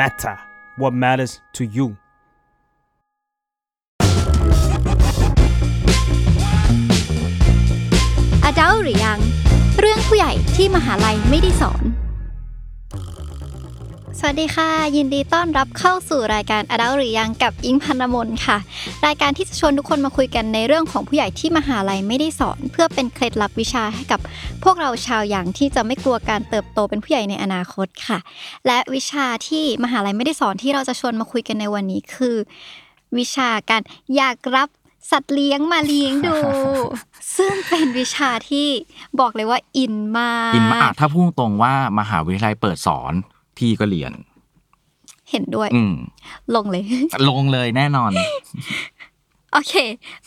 matter what matters to you อดัลหรือยัง เรื่องผู้ใหญ่ที่มหาลัยไม่ได้สอน สวัสดีค่ะ ยินดีต้อนรับเข้าสู่รายการอดัลหรือยังกับอิงพันมนค่ะ รายการที่จะชวนทุกคนมาคุยกันในเรื่องของผู้ใหญ่ที่มหาลัยไม่ได้สอน เพื่อเป็นเคล็ดลับวิชาให้กับพวกเราชาวอย่างที่จะไม่กลัวการเติบโตเป็นผู้ใหญ่ในอนาคตค่ะ และวิชาที่มหาลัยไม่ได้สอนที่เราจะชวนมาคุยกันในวันนี้คือ วิชาการอยากรับสัตว์เลี้ยงมาเลี้ยงดู ซึ่งเป็นวิชาที่บอกเลยว่าอินมากอินมากถ้าพูดตรงว่ามหาวิทยาลัยเปิดสอน พี่ก็เรียน เห็นด้วย อืมลงเลย ลงเลยแน่นอน โอเค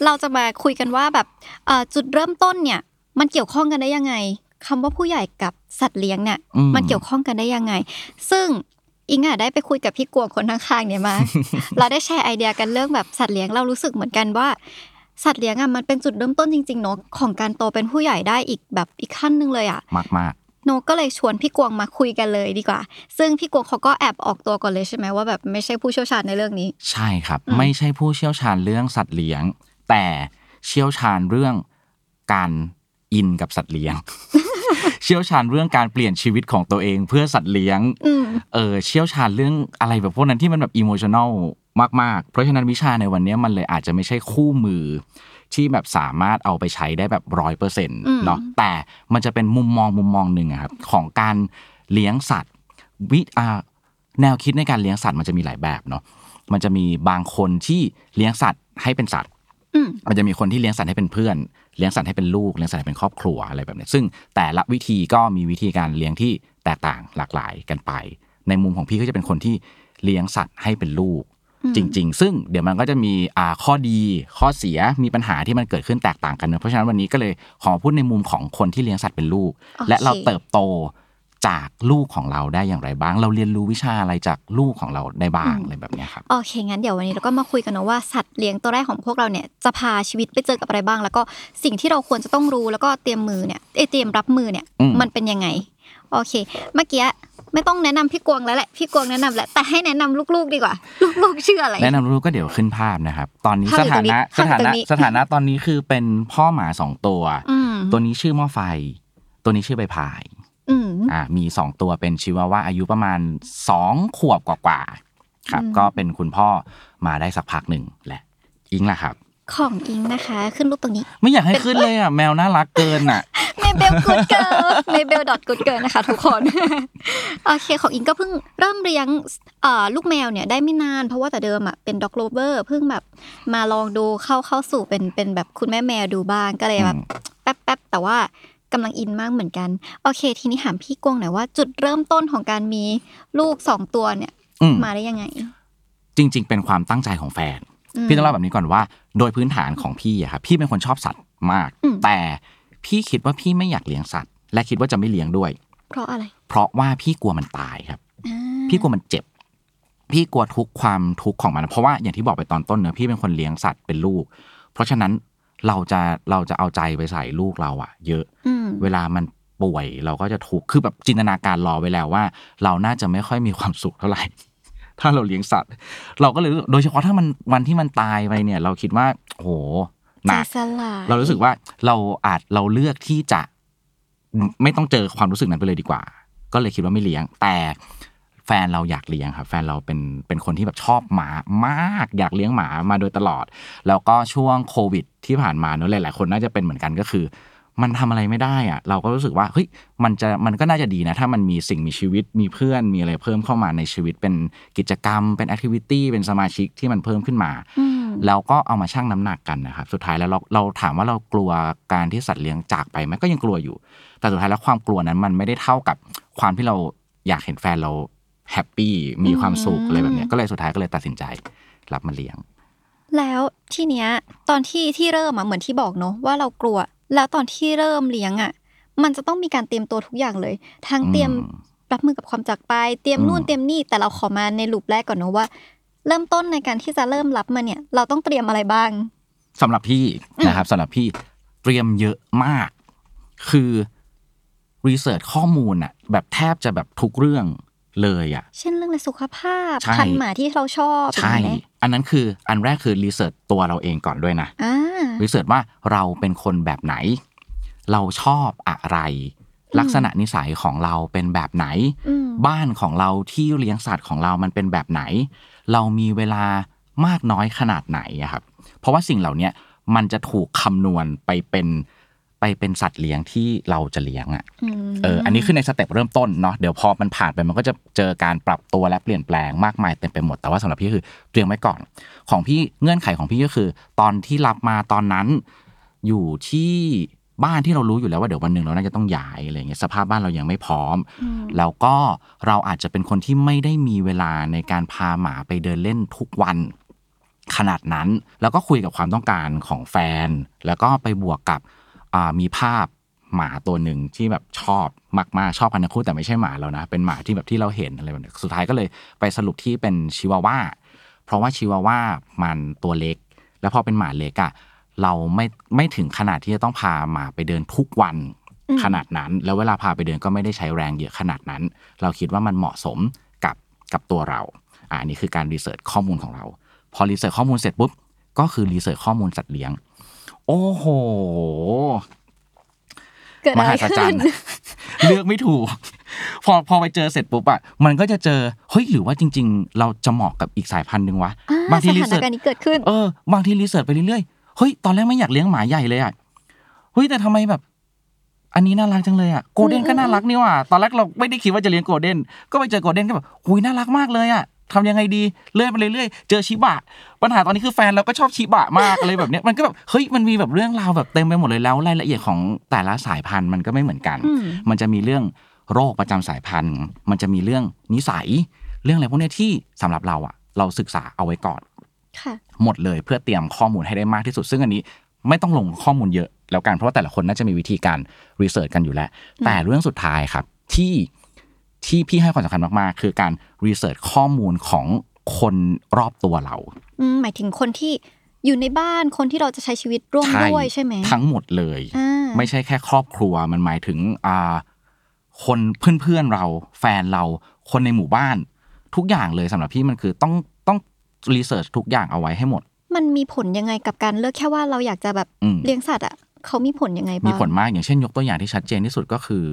เราจะมาคุยกันว่าแบบเอ่อจุดเริ่มต้นเนี่ย มันเกี่ยวข้องกันได้ยังไงคำว่าผู้ใหญ่กับสัตว์เลี้ยงเนี่ยอืมมันเกี่ยวข้องกันได้ยังไง ซึ่งอิงอะได้ไปคุยกับพี่กวงคนข้างๆเนี่ยมา เราได้แชร์ไอเดียกันเรื่องแบบสัตว์เลี้ยงเรารู้สึกเหมือนกันว่า สัตว์เลี้ยงอะมันเป็นจุดเริ่มต้นจริงๆเนอะของการโตเป็นผู้ใหญ่ได้อีกแบบอีกขั้นหนึ่งเลยอะมากมาก โนก็เลยชวนพี่กวงมาคุยกันเลยดีกว่า ซึ่งพี่กวงเขาก็แอบออกตัวก่อนเลยใช่ไหมว่าแบบไม่ใช่ผู้เชี่ยวชาญในเรื่องนี้ ใช่ครับอืมไม่ใช่ผู้เชี่ยวชาญเรื่องสัตว์เลี้ยง แต่เชี่ยวชาญเรื่องการอินกับสัตว์เลี้ยง เชี่ยวชาญเรื่องการเปลี่ยนชีวิตของตัวเองเพื่อสัตว์เลี้ยงอืมเออเชี่ยวชาญเรื่องอะไรแบบพวกนั้นที่มันแบบอิโมชัน a ลมากๆ เพราะฉะนั้นวิชาในวันนี้มันเลยอาจจะไม่ใช่คู่มือ ที่แบบสามารถเอาไปใช้ได้แบบร้อยเปอร์เซ็นต์อืมเนาะแต่มันจะเป็นมุมมองมุมมองหนึ่งอะครับของการเลี้ยงสัตว์วิอ่าแนวคิดในการเลี้ยงสัตว์มันจะมีหลายแบบเนาะมันจะมีบางคนที่เลี้ยงสัตว์ให้เป็นสัตว์อืมมันจะมีคนที่เลี้ยงสัตว์ให้เป็นเพื่อน เลี้ยงสัตว์ให้เป็นลูก เลี้ยงสัตว์ให้เป็นครอบครัวอะไรแบบเนี้ยซึ่งแต่ละวิธีก็มีวิธีการเลี้ยงที่แตกต่างหลากหลายกันไป ในมุมของพี่ก็จะเป็นคนที่เลี้ยงสัตว์ให้เป็นลูกอืม จริง ๆ ซึ่งเดี๋ยวมันก็จะมีอ่าข้อดีข้อเสียมีปัญหาที่มันเกิดขึ้นแตกต่างกันเนอะเพราะฉะนั้นวันนี้ก็เลยขอพูดในมุมของคนที่เลี้ยงสัตว์เป็นลูกโอเคและเราเติบโตจากลูกของเราได้อย่างไรบ้าง เราเรียนรู้วิชาอะไรจากลูกของเราได้บ้างอะไรแบบเนี้ยครับโอเคงั้นเดี๋ยววันนี้เราก็มาคุยกันเนอะว่าสัตว์เลี้ยงตัวแรกของพวกเราเนี่ยจะพาชีวิตไปเจอกับอะไรบ้าง แล้วก็สิ่งที่เราควรจะต้องรู้แล้วก็เตรียมมือเนี่ยเอยเตรียมรับมือเนี่ยอืมมันเป็นยังไงโอเค เมื่อกี้ ไม่ต้องแนะนำพี่กวงแล้วแหละพี่กวงแนะนำแหละแต่ให้แนะนำลูกๆดีกว่า ลูกๆชื่ออะไร แนะนำรู้ก็เดี๋ยวขึ้นภาพนะครับ ตอนนี้ภาพสอยู่ตถารงนี้นะภาสพอยู่ถาตรนะงนี้สถานะตอนนี้คือเป็นพ่อหมาสองตัวอืมตัวนี้ชื่อหม้อไฟ ตัวนี้ชื่อใบพายอืมอ่ามีสองตัวเป็นชิวาว่าอายุประมาณสองขวบกว่าๆครับอืมก็เป็นคุณพ่อมาได้สักพักหนึ่งแหละอิงล่ะครับ ของอิงนะคะ ขึ้นรูปตรงนี้ ไม่อยากให้ขึ้นเลยอะแมวน่ารักเกินอะเมเบล good girl เมเบล dot good girl นะคะทุกคนโอเคของอิงก็เพิ่งเริ่มเลี้ยงเอ่อลูกแมวเนี่ยได้ไม่นาน เพราะว่าแต่เดิมอะเป็นด็อกโ o เ e อร์เพิ่งแบบมาลองดูเข้าเข้าสู่เป็นเป็นแบบคุณแม่แมวดูบ้างก็เลยแบบอืมแป๊บแป๊บแต่ว่ากำลังอินมากเหมือนกันโอเค ทีนี้ถามพี่กวงหน่อยว่าจุดเริ่มต้นของการมีลูกสองตัวเนี่ยอืมมาได้ยังไง จริง ๆ เป็นความตั้งใจของแฟนอืม พี่ต้องเล่าแบบนี้ก่อนว่า โดยพื้นฐานของพี่อะครับพี่เป็นคนชอบสัตว์มากอืมแต่พี่คิดว่าพี่ไม่อยากเลี้ยงสัตว์ และคิดว่าจะไม่เลี้ยงด้วย เพราะอะไร เพราะว่าพี่กลัวมันตายครับอ่าพี่กลัวมันเจ็บ พี่กลัวทุกความทุกข์ของมัน เพราะว่าอย่างที่บอกไปตอนต้นเนอะพี่เป็นคนเลี้ยงสัตว์เป็นลูก เพราะฉะนั้นเราจะเราจะเอาใจไปใส่ลูกเราอะเยอะอืมเวลามันป่วยเราก็จะทุกข์คือแบบจินตนาการรอไว้แล้วว่า เราน่าจะไม่ค่อยมีความสุขเท่าไหร่ ถ้าเราเลี้ยงสัตว์ เราก็เลยรู้สึกโดยเฉพาะถ้ามันวันที่มันตายไปเนี่ย เราคิดว่าโหหใจนักสลายเรารู้สึกว่าเราอาจเราเลือกที่จะ ไม่ต้องเจอความรู้สึกนั้นไปเลยดีกว่า ก็เลยคิดว่าไม่เลี้ยง แต่แฟนเราอยากเลี้ยงครับแฟนเราเป็นเป็นคนที่แบบชอบหมามาก อยากเลี้ยงหมามาโดยตลอด แล้วก็ช่วงโควิดที่ผ่านมาเนอะหลายๆคนน่าจะเป็นเหมือนกันก็คือ มันทำอะไรไม่ได้อะเราก็รู้สึกว่าเฮ้ยมันจะมันก็น่าจะดีนะ ถ้ามันมีสิ่งมีชีวิตมีเพื่อนมีอะไรเพิ่มเข้ามาในชีวิตเป็นกิจกรรม เป็นแอคทิวิตี้เป็นสมาชิกที่มันเพิ่มขึ้นมาอืมแล้วก็เอามาชั่งน้ำหนักกันนะครับสุดท้ายแล้วเราเราถามว่าเรากลัวการที่สัตว์เลี้ยงจากไปไหมก็ยังกลัวอยู่ แต่สุดท้ายแล้วความกลัวนั้นมันไม่ได้เท่ากับความที่เราอยากเห็นแฟนเรา happy มีความสุขอืมอะไรแบบเนี้ยก็เลยสุดท้ายก็เลยตัดสินใจรับมาเลี้ยงแล้วทีเนี้ยตอนที่ที่เริ่มอะเหมือนที่บอกเนอะว่าเรากลัว แล้วตอนที่เริ่มเลี้ยงอะ มันจะต้องมีการเตรียมตัวทุกอย่างเลย ทั้งเตรียมอืมรับมือกับความจากไป เตรียมนู่นอืมเตรียมนี่ แต่เราขอมาใน loop แรกก่อนเนอะว่า เริ่มต้นในการที่จะเริ่มรับมาเนี่ย เราต้องเตรียมอะไรบ้างสำหรับพี่นะครับสำหรับพี่เตรียมเยอะมาก คือ research ข้อมูลอะแบบแทบจะแบบทุกเรื่อง เลยอะ เช่นเรื่องในสุขภาพใช่พันธุ์หมาที่เราชอบ ใช่อย่างนี้ไหมอันนั้นคืออันแรกคือ research ตัวเราเองก่อนด้วยนะอ่า re search ว่าเราเป็นคนแบบไหน เราชอบอะไร ลักษณะนิสัยของเราเป็นแบบไหนอืมบ้านของเราที่เลี้ยงสัตว์ของเรามันเป็นแบบไหน เรามีเวลามากน้อยขนาดไหนอะครับ เพราะว่าสิ่งเหล่าเนี้ยมันจะถูกคำนวณไปเป็น ไปเป็นสัตว์เลี้ยงที่เราจะเลี้ยงอะมเอออันนี้คือในสเต็ปเริ่มต้นเนาะเดี๋ยวพอมันผ่านไปมันก็จะเจอการปรับตัวและเปลี่ยนแปลงมากมายเต็มไปหมดแต่ว่าสำหรับพี่คือเตรียมไว้ก่อน ของพี่เงื่อนไขของพี่ก็คือ ตอนที่รับมาตอนนั้น อยู่ที่บ้านที่เรารู้อยู่แล้วว่าเดี๋ยววันหนึ่งเราน่าจะต้องย้ายอะไรเงี้ยสภาพบ้านเรายังไม่พร้อมอืมแล้วก็เราอาจจะเป็นคนที่ไม่ได้มีเวลาในการพาหมาไปเดินเล่นทุกวันขนาดนั้น แล้วก็คุยกับความต้องการของแฟน แล้วก็ไปบวกกับอ่า มีภาพหมาตัวหนึ่งที่แบบชอบมากๆชอบกันทั้งคู่แต่ไม่ใช่หมาเรานะ เป็นหมาที่แบบที่เราเห็นอะไรแบบนี้สุดท้ายก็เลยไปสรุปที่เป็นชิวาว่า เพราะว่าชิวาว่ามันตัวเล็ก แล้วพอเป็นหมาเล็กอะเราไม่ไม่ถึงขนาดที่จะต้องพาหมาไปเดินทุกวันอืมขนาดนั้น แล้วเวลาพาไปเดินก็ไม่ได้ใช้แรงเยอะขนาดนั้น เราคิดว่ามันเหมาะสมกับกับตัวเราอ่าอันนี่คือการ research ข้อมูลของเรา พอ research ข้อมูลเสร็จปุ๊บก็คือ research ข้อมูลสัตว์เลี้ยง โอ้โหมหัศจรขึ้นเลือกไม่ถูก พอพอไปเจอเสร็จปุ๊บอะมันก็จะเจอเฮ้ยหรือว่าจริง ๆ เราจะเหมาะกับอีกสายพันธุ์หนึ่งวะอ่าบางที research สถานการณ์นี้เกิดขึ้นเออบางที research ไปเรื่อยๆเฮ้ยตอนแรกไม่อยากเลี้ยงหมาใหญ่เลยอะเฮ้ยแต่ทำไมแบบ อันนี้น่ารักจังเลยอะโกลเด้นก็น่ารักนี่หว่าตอนแรกเราไม่ได้คิดว่าจะเลี้ยงโกลเด้นก็ไปเจอโกลเด้นก็แบบหุยน่ารักมากเลยอะ ทำยังไงดีเลื่อนไปเรื่อยๆเจอชิบะ ปัญหาตอนนี้คือแฟนเราก็ชอบชิบะมากอะไรแบบเนี้ยมันก็แบบเฮ้ยมันมีแบบเรื่องราวแบบเต็มไปหมดเลยแล้วรายละเอียดของแต่ละสายพันธุ์มันก็ไม่เหมือนกันอืมมันจะมีเรื่องโรคประจำสายพันธุ์ มันจะมีเรื่องนิสัย เรื่องอะไรพวกเนี้ยที่สำหรับเราอะ เราศึกษาเอาไว้ก่อนค่ะหมดเลยเพื่อเตรียมข้อมูลให้ได้มากที่สุด ซึ่งอันนี้ไม่ต้องลงข้อมูลเยอะแล้วกันเพราะว่าแต่ละคนน่าจะมีวิธีการรีเสิร์ชกันอยู่แล้ว แต่เรื่องสุดท้ายครับที่ ที่พี่ให้ความสำคัญมากๆ คือการรีเสิร์ชข้อมูลของคนรอบตัวเราอืมหมายถึงคนที่อยู่ในบ้านคนที่เราจะใช้ชีวิตร่วมด้วยใช่ไหมทั้งหมดเลยอ่าไม่ใช่แค่ครอบครัวมันหมายถึงอ่าคนเพื่อนๆเรา แฟนเรา คนในหมู่บ้าน ทุกอย่างเลยสำหรับพี่มันคือต้องต้องรีเสิร์ชทุกอย่างเอาไว้ให้หมด มันมีผลยังไงกับการเลือกแค่ว่าเราอยากจะแบบอืมเลี้ยงสัตว์อะเขามีผลยังไงบ้างมีผลมากอย่างเช่นยกตัวอย่างที่ชัดเจนที่สุดก็คือ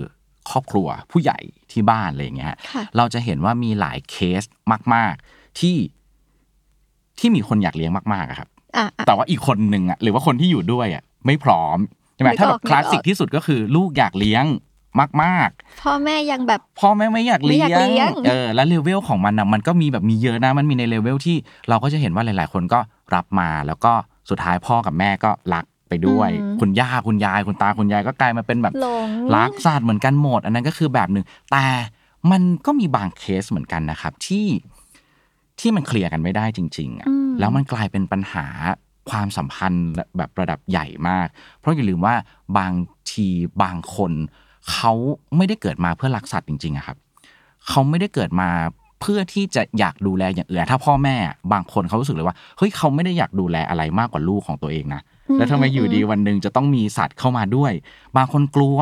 ครอบครัวผู้ใหญ่ที่บ้านอะไรอย่างเงี้ยค่ะเราจะเห็นว่ามีหลายเคสมาก ๆ ที่ที่มีคนอยากเลี้ยงมากๆอะครับอะอะแต่ว่าอีกคนหนึ่งอะหรือว่าคนที่อยู่ด้วยอะไม่พร้อมใช่ไหมนึกออกถ้าแบบนึกออกคลาสสิกที่สุดก็คือลูกอยากเลี้ยงมากพ่อแม่ยังแบบๆพ่อแม่ไม่อยากเลี้ไม่อยากเลี้ยงเออแล้วเลเวลของมันนะมันก็มีแบบมีเยอะนะมันมีในเลเวลที่เราก็จะเห็นว่าหลาย ๆ คนก็รับมาแล้วก็สุดท้ายพ่อกับแม่ก็รัก ไปด้วย คุณย่าคุณยายคุณตาคุณยายก็กลายมาเป็นแบบหลงรักสัตว์เหมือนกันหมด อันนั้นก็คือแบบหนึ่งแต่มันก็มีบางเคสเหมือนกันนะครับ ที่ที่มัน clear กันไม่ได้จริง ๆอะอืมแล้วมันกลายเป็นปัญหาความสัมพันธ์แบบระดับใหญ่มาก เพราะอย่าลืมว่าบางทีบางคนเขาไม่ได้เกิดมาเพื่อรักสัตว์จริงๆอะครับเขาไม่ได้เกิดมาเพื่อที่จะอยากดูแลอย่างอื่นถ้าพ่อแม่ บางคนเขารู้สึกเลยว่าเฮ้ยเขาไม่ได้อยากดูแลอะไรมากกว่าลูกของตัวเองนะ แล้วทำไมอยู่ดีวันหนึ่งจะต้องมีสัตว์เข้ามาด้วย บางคนกลัว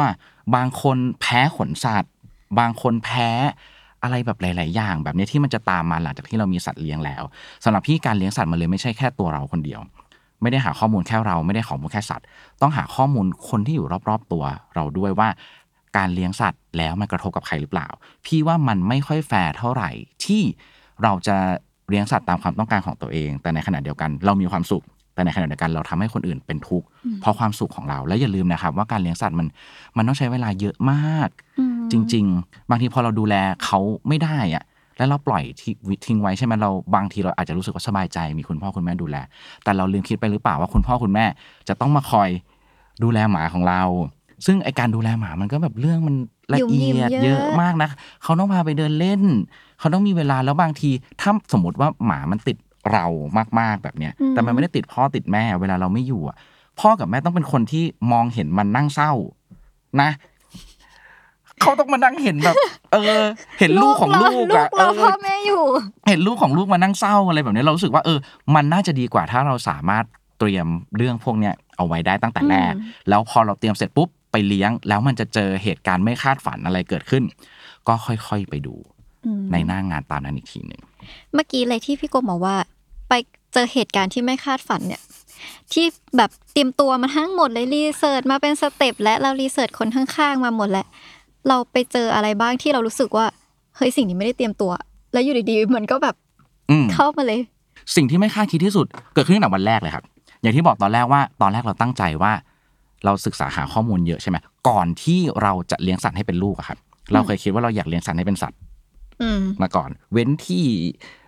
บางคนแพ้ขนสัตว์ บางคนแพ้อะไรแบบหลาย ๆ อย่าง แบบนี้ที่มันจะตามมาหลังจากที่เรามีสัตว์เลี้ยงแล้วสำหรับพี่การเลี้ยงสัตว์มันเลยไม่ใช่แค่ตัวเราคนเดียว ไม่ได้หาข้อมูลแค่เราไม่ได้ข้อมูลแค่สัตว์ ต้องหาข้อมูลคนที่อยู่รอบ ๆ ตัวเราด้วยว่า การเลี้ยงสัตว์แล้วมันกระทบกับใครหรือเปล่า พี่ว่ามันไม่ค่อยแฟร์เท่าไหร่ที่เราจะเลี้ยงสัตว์ตามความต้องการของตัวเอง แต่ในขณะเดียวกัน เรามีความสุข แต่ในขณะเดียวกันเราทำให้คนอื่นเป็นทุกข์เพราะความสุขของเรา และอย่าลืมนะครับ ว่าการเลี้ยงสัตว์มันมันต้องใช้เวลาเยอะมากอืมจริง ๆ บางทีพอเราดูแลเขาไม่ได้อะแล้วเราปล่อยที่ทิ้งไว้ใช่ไหมเราบางทีเราอาจจะรู้สึกว่าสบายใจ มีคุณพ่อคุณแม่ดูแล แต่เราลืมคิดไปหรือเปล่าว่าคุณพ่อคุณแม่ จะต้องมาคอยดูแลหมาของเรา ซึ่งไอการดูแลหมามันก็แบบเรื่องมันละยุ่งเอียิ่งยดเยอะเยอะมากนะ เขาต้องพาไปเดินเล่น เขาต้องมีเวลาแล้วบางทีถ้าสมมติว่าหมามันติด เรามาก ๆ แบบเนี้ย แต่มันไม่ได้ติดพ่อติดแม่ เวลาเราไม่อยู่อะ พ่อกับแม่ต้องเป็นคนที่มองเห็นมันนั่งเศร้า นะเขาต้องมานั่งเห็นแบบ เออ เห็นลูกของลูกลูกเราอะ เออพ่อแม่อยู่ เห็นลูกของลูกมานั่งเศร้าอะไรแบบนี้เรารู้สึกว่าเออ มันน่าจะดีกว่าถ้าเราสามารถเตรียมเรื่องพวกเนี้ยเอาไว้ได้ตั้งแต่แรกอืมแล้วพอเราเตรียมเสร็จปุ๊บไปเลี้ยง แล้วมันจะเจอเหตุการณ์ไม่คาดฝันอะไรเกิดขึ้น ก็ค่อยๆไปดูอืมในหน้างานตามนั้นอีกทีหนึ่งเมื่อกี้เลยที่พี่โกบอกว่า ไปเจอเหตุการณ์ที่ไม่คาดฝันเนี่ย ที่แบบเตรียมตัวมาทั้งหมดเลย research มาเป็น step และเรา research คนข้างๆมาหมดแล้วเราไปเจออะไรบ้างที่เรารู้สึกว่าเฮ้ยสิ่งนี้ไม่ได้เตรียมตัว แล้วอยู่ดีๆมันก็แบบอืมเข้ามาเลย สิ่งที่ไม่คาดคิดที่สุดเกิดขึ้นตั้งแต่วันแรกเลยครับ อย่างที่บอกตอนแรกว่า ตอนแรกเราตั้งใจว่า เราศึกษาหาข้อมูลเยอะใช่ไหมก่อนที่เราจะเลี้ยงสัตว์ให้เป็นลูกอะครับ เราเคยคิดว่าเราอยากเลี้ยงสัตว์ให้เป็นสัตว์อืมมาก่อน เว้นที่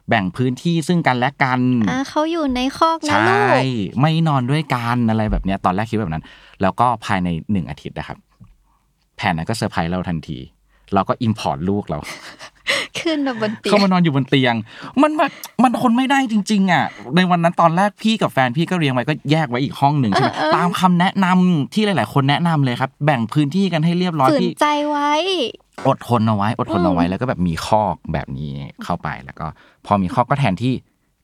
แบ่งพื้นที่ซึ่งกันและกันอ่าเขาอยู่ในคอกนะใช่ลูกไม่นอนด้วยกันอะไรแบบเนี้ยตอนแรกคิดแบบนั้น แล้วก็ภายในหนึ่งอาทิตย์นะครับ แผนนั้นก็เซอร์ไพรส์เราทันที เราก็ import ลูกเราขึ้นมาบนเตียง เข้ามานอนอยู่บนเตียง มันแบบมันทนไม่ได้จริง ๆ อะ ในวันนั้นตอนแรกพี่กับแฟนพี่ก็เลี้ยงไว้ก็แยกไว้อีกห้องหนึ่งใช่ไหมตามคำแนะนำที่หลาย ๆ คนแนะนำเลยครับ แบ่งพื้นที่กันให้เรียบร้อยพี่ฝืนใจไว้ อดทนเอาไว้ อดทนเอาไว้อืมแล้วก็แบบมีคอกแบบนี้เข้าไปแล้วก็ พอมีคอกก็แทนที่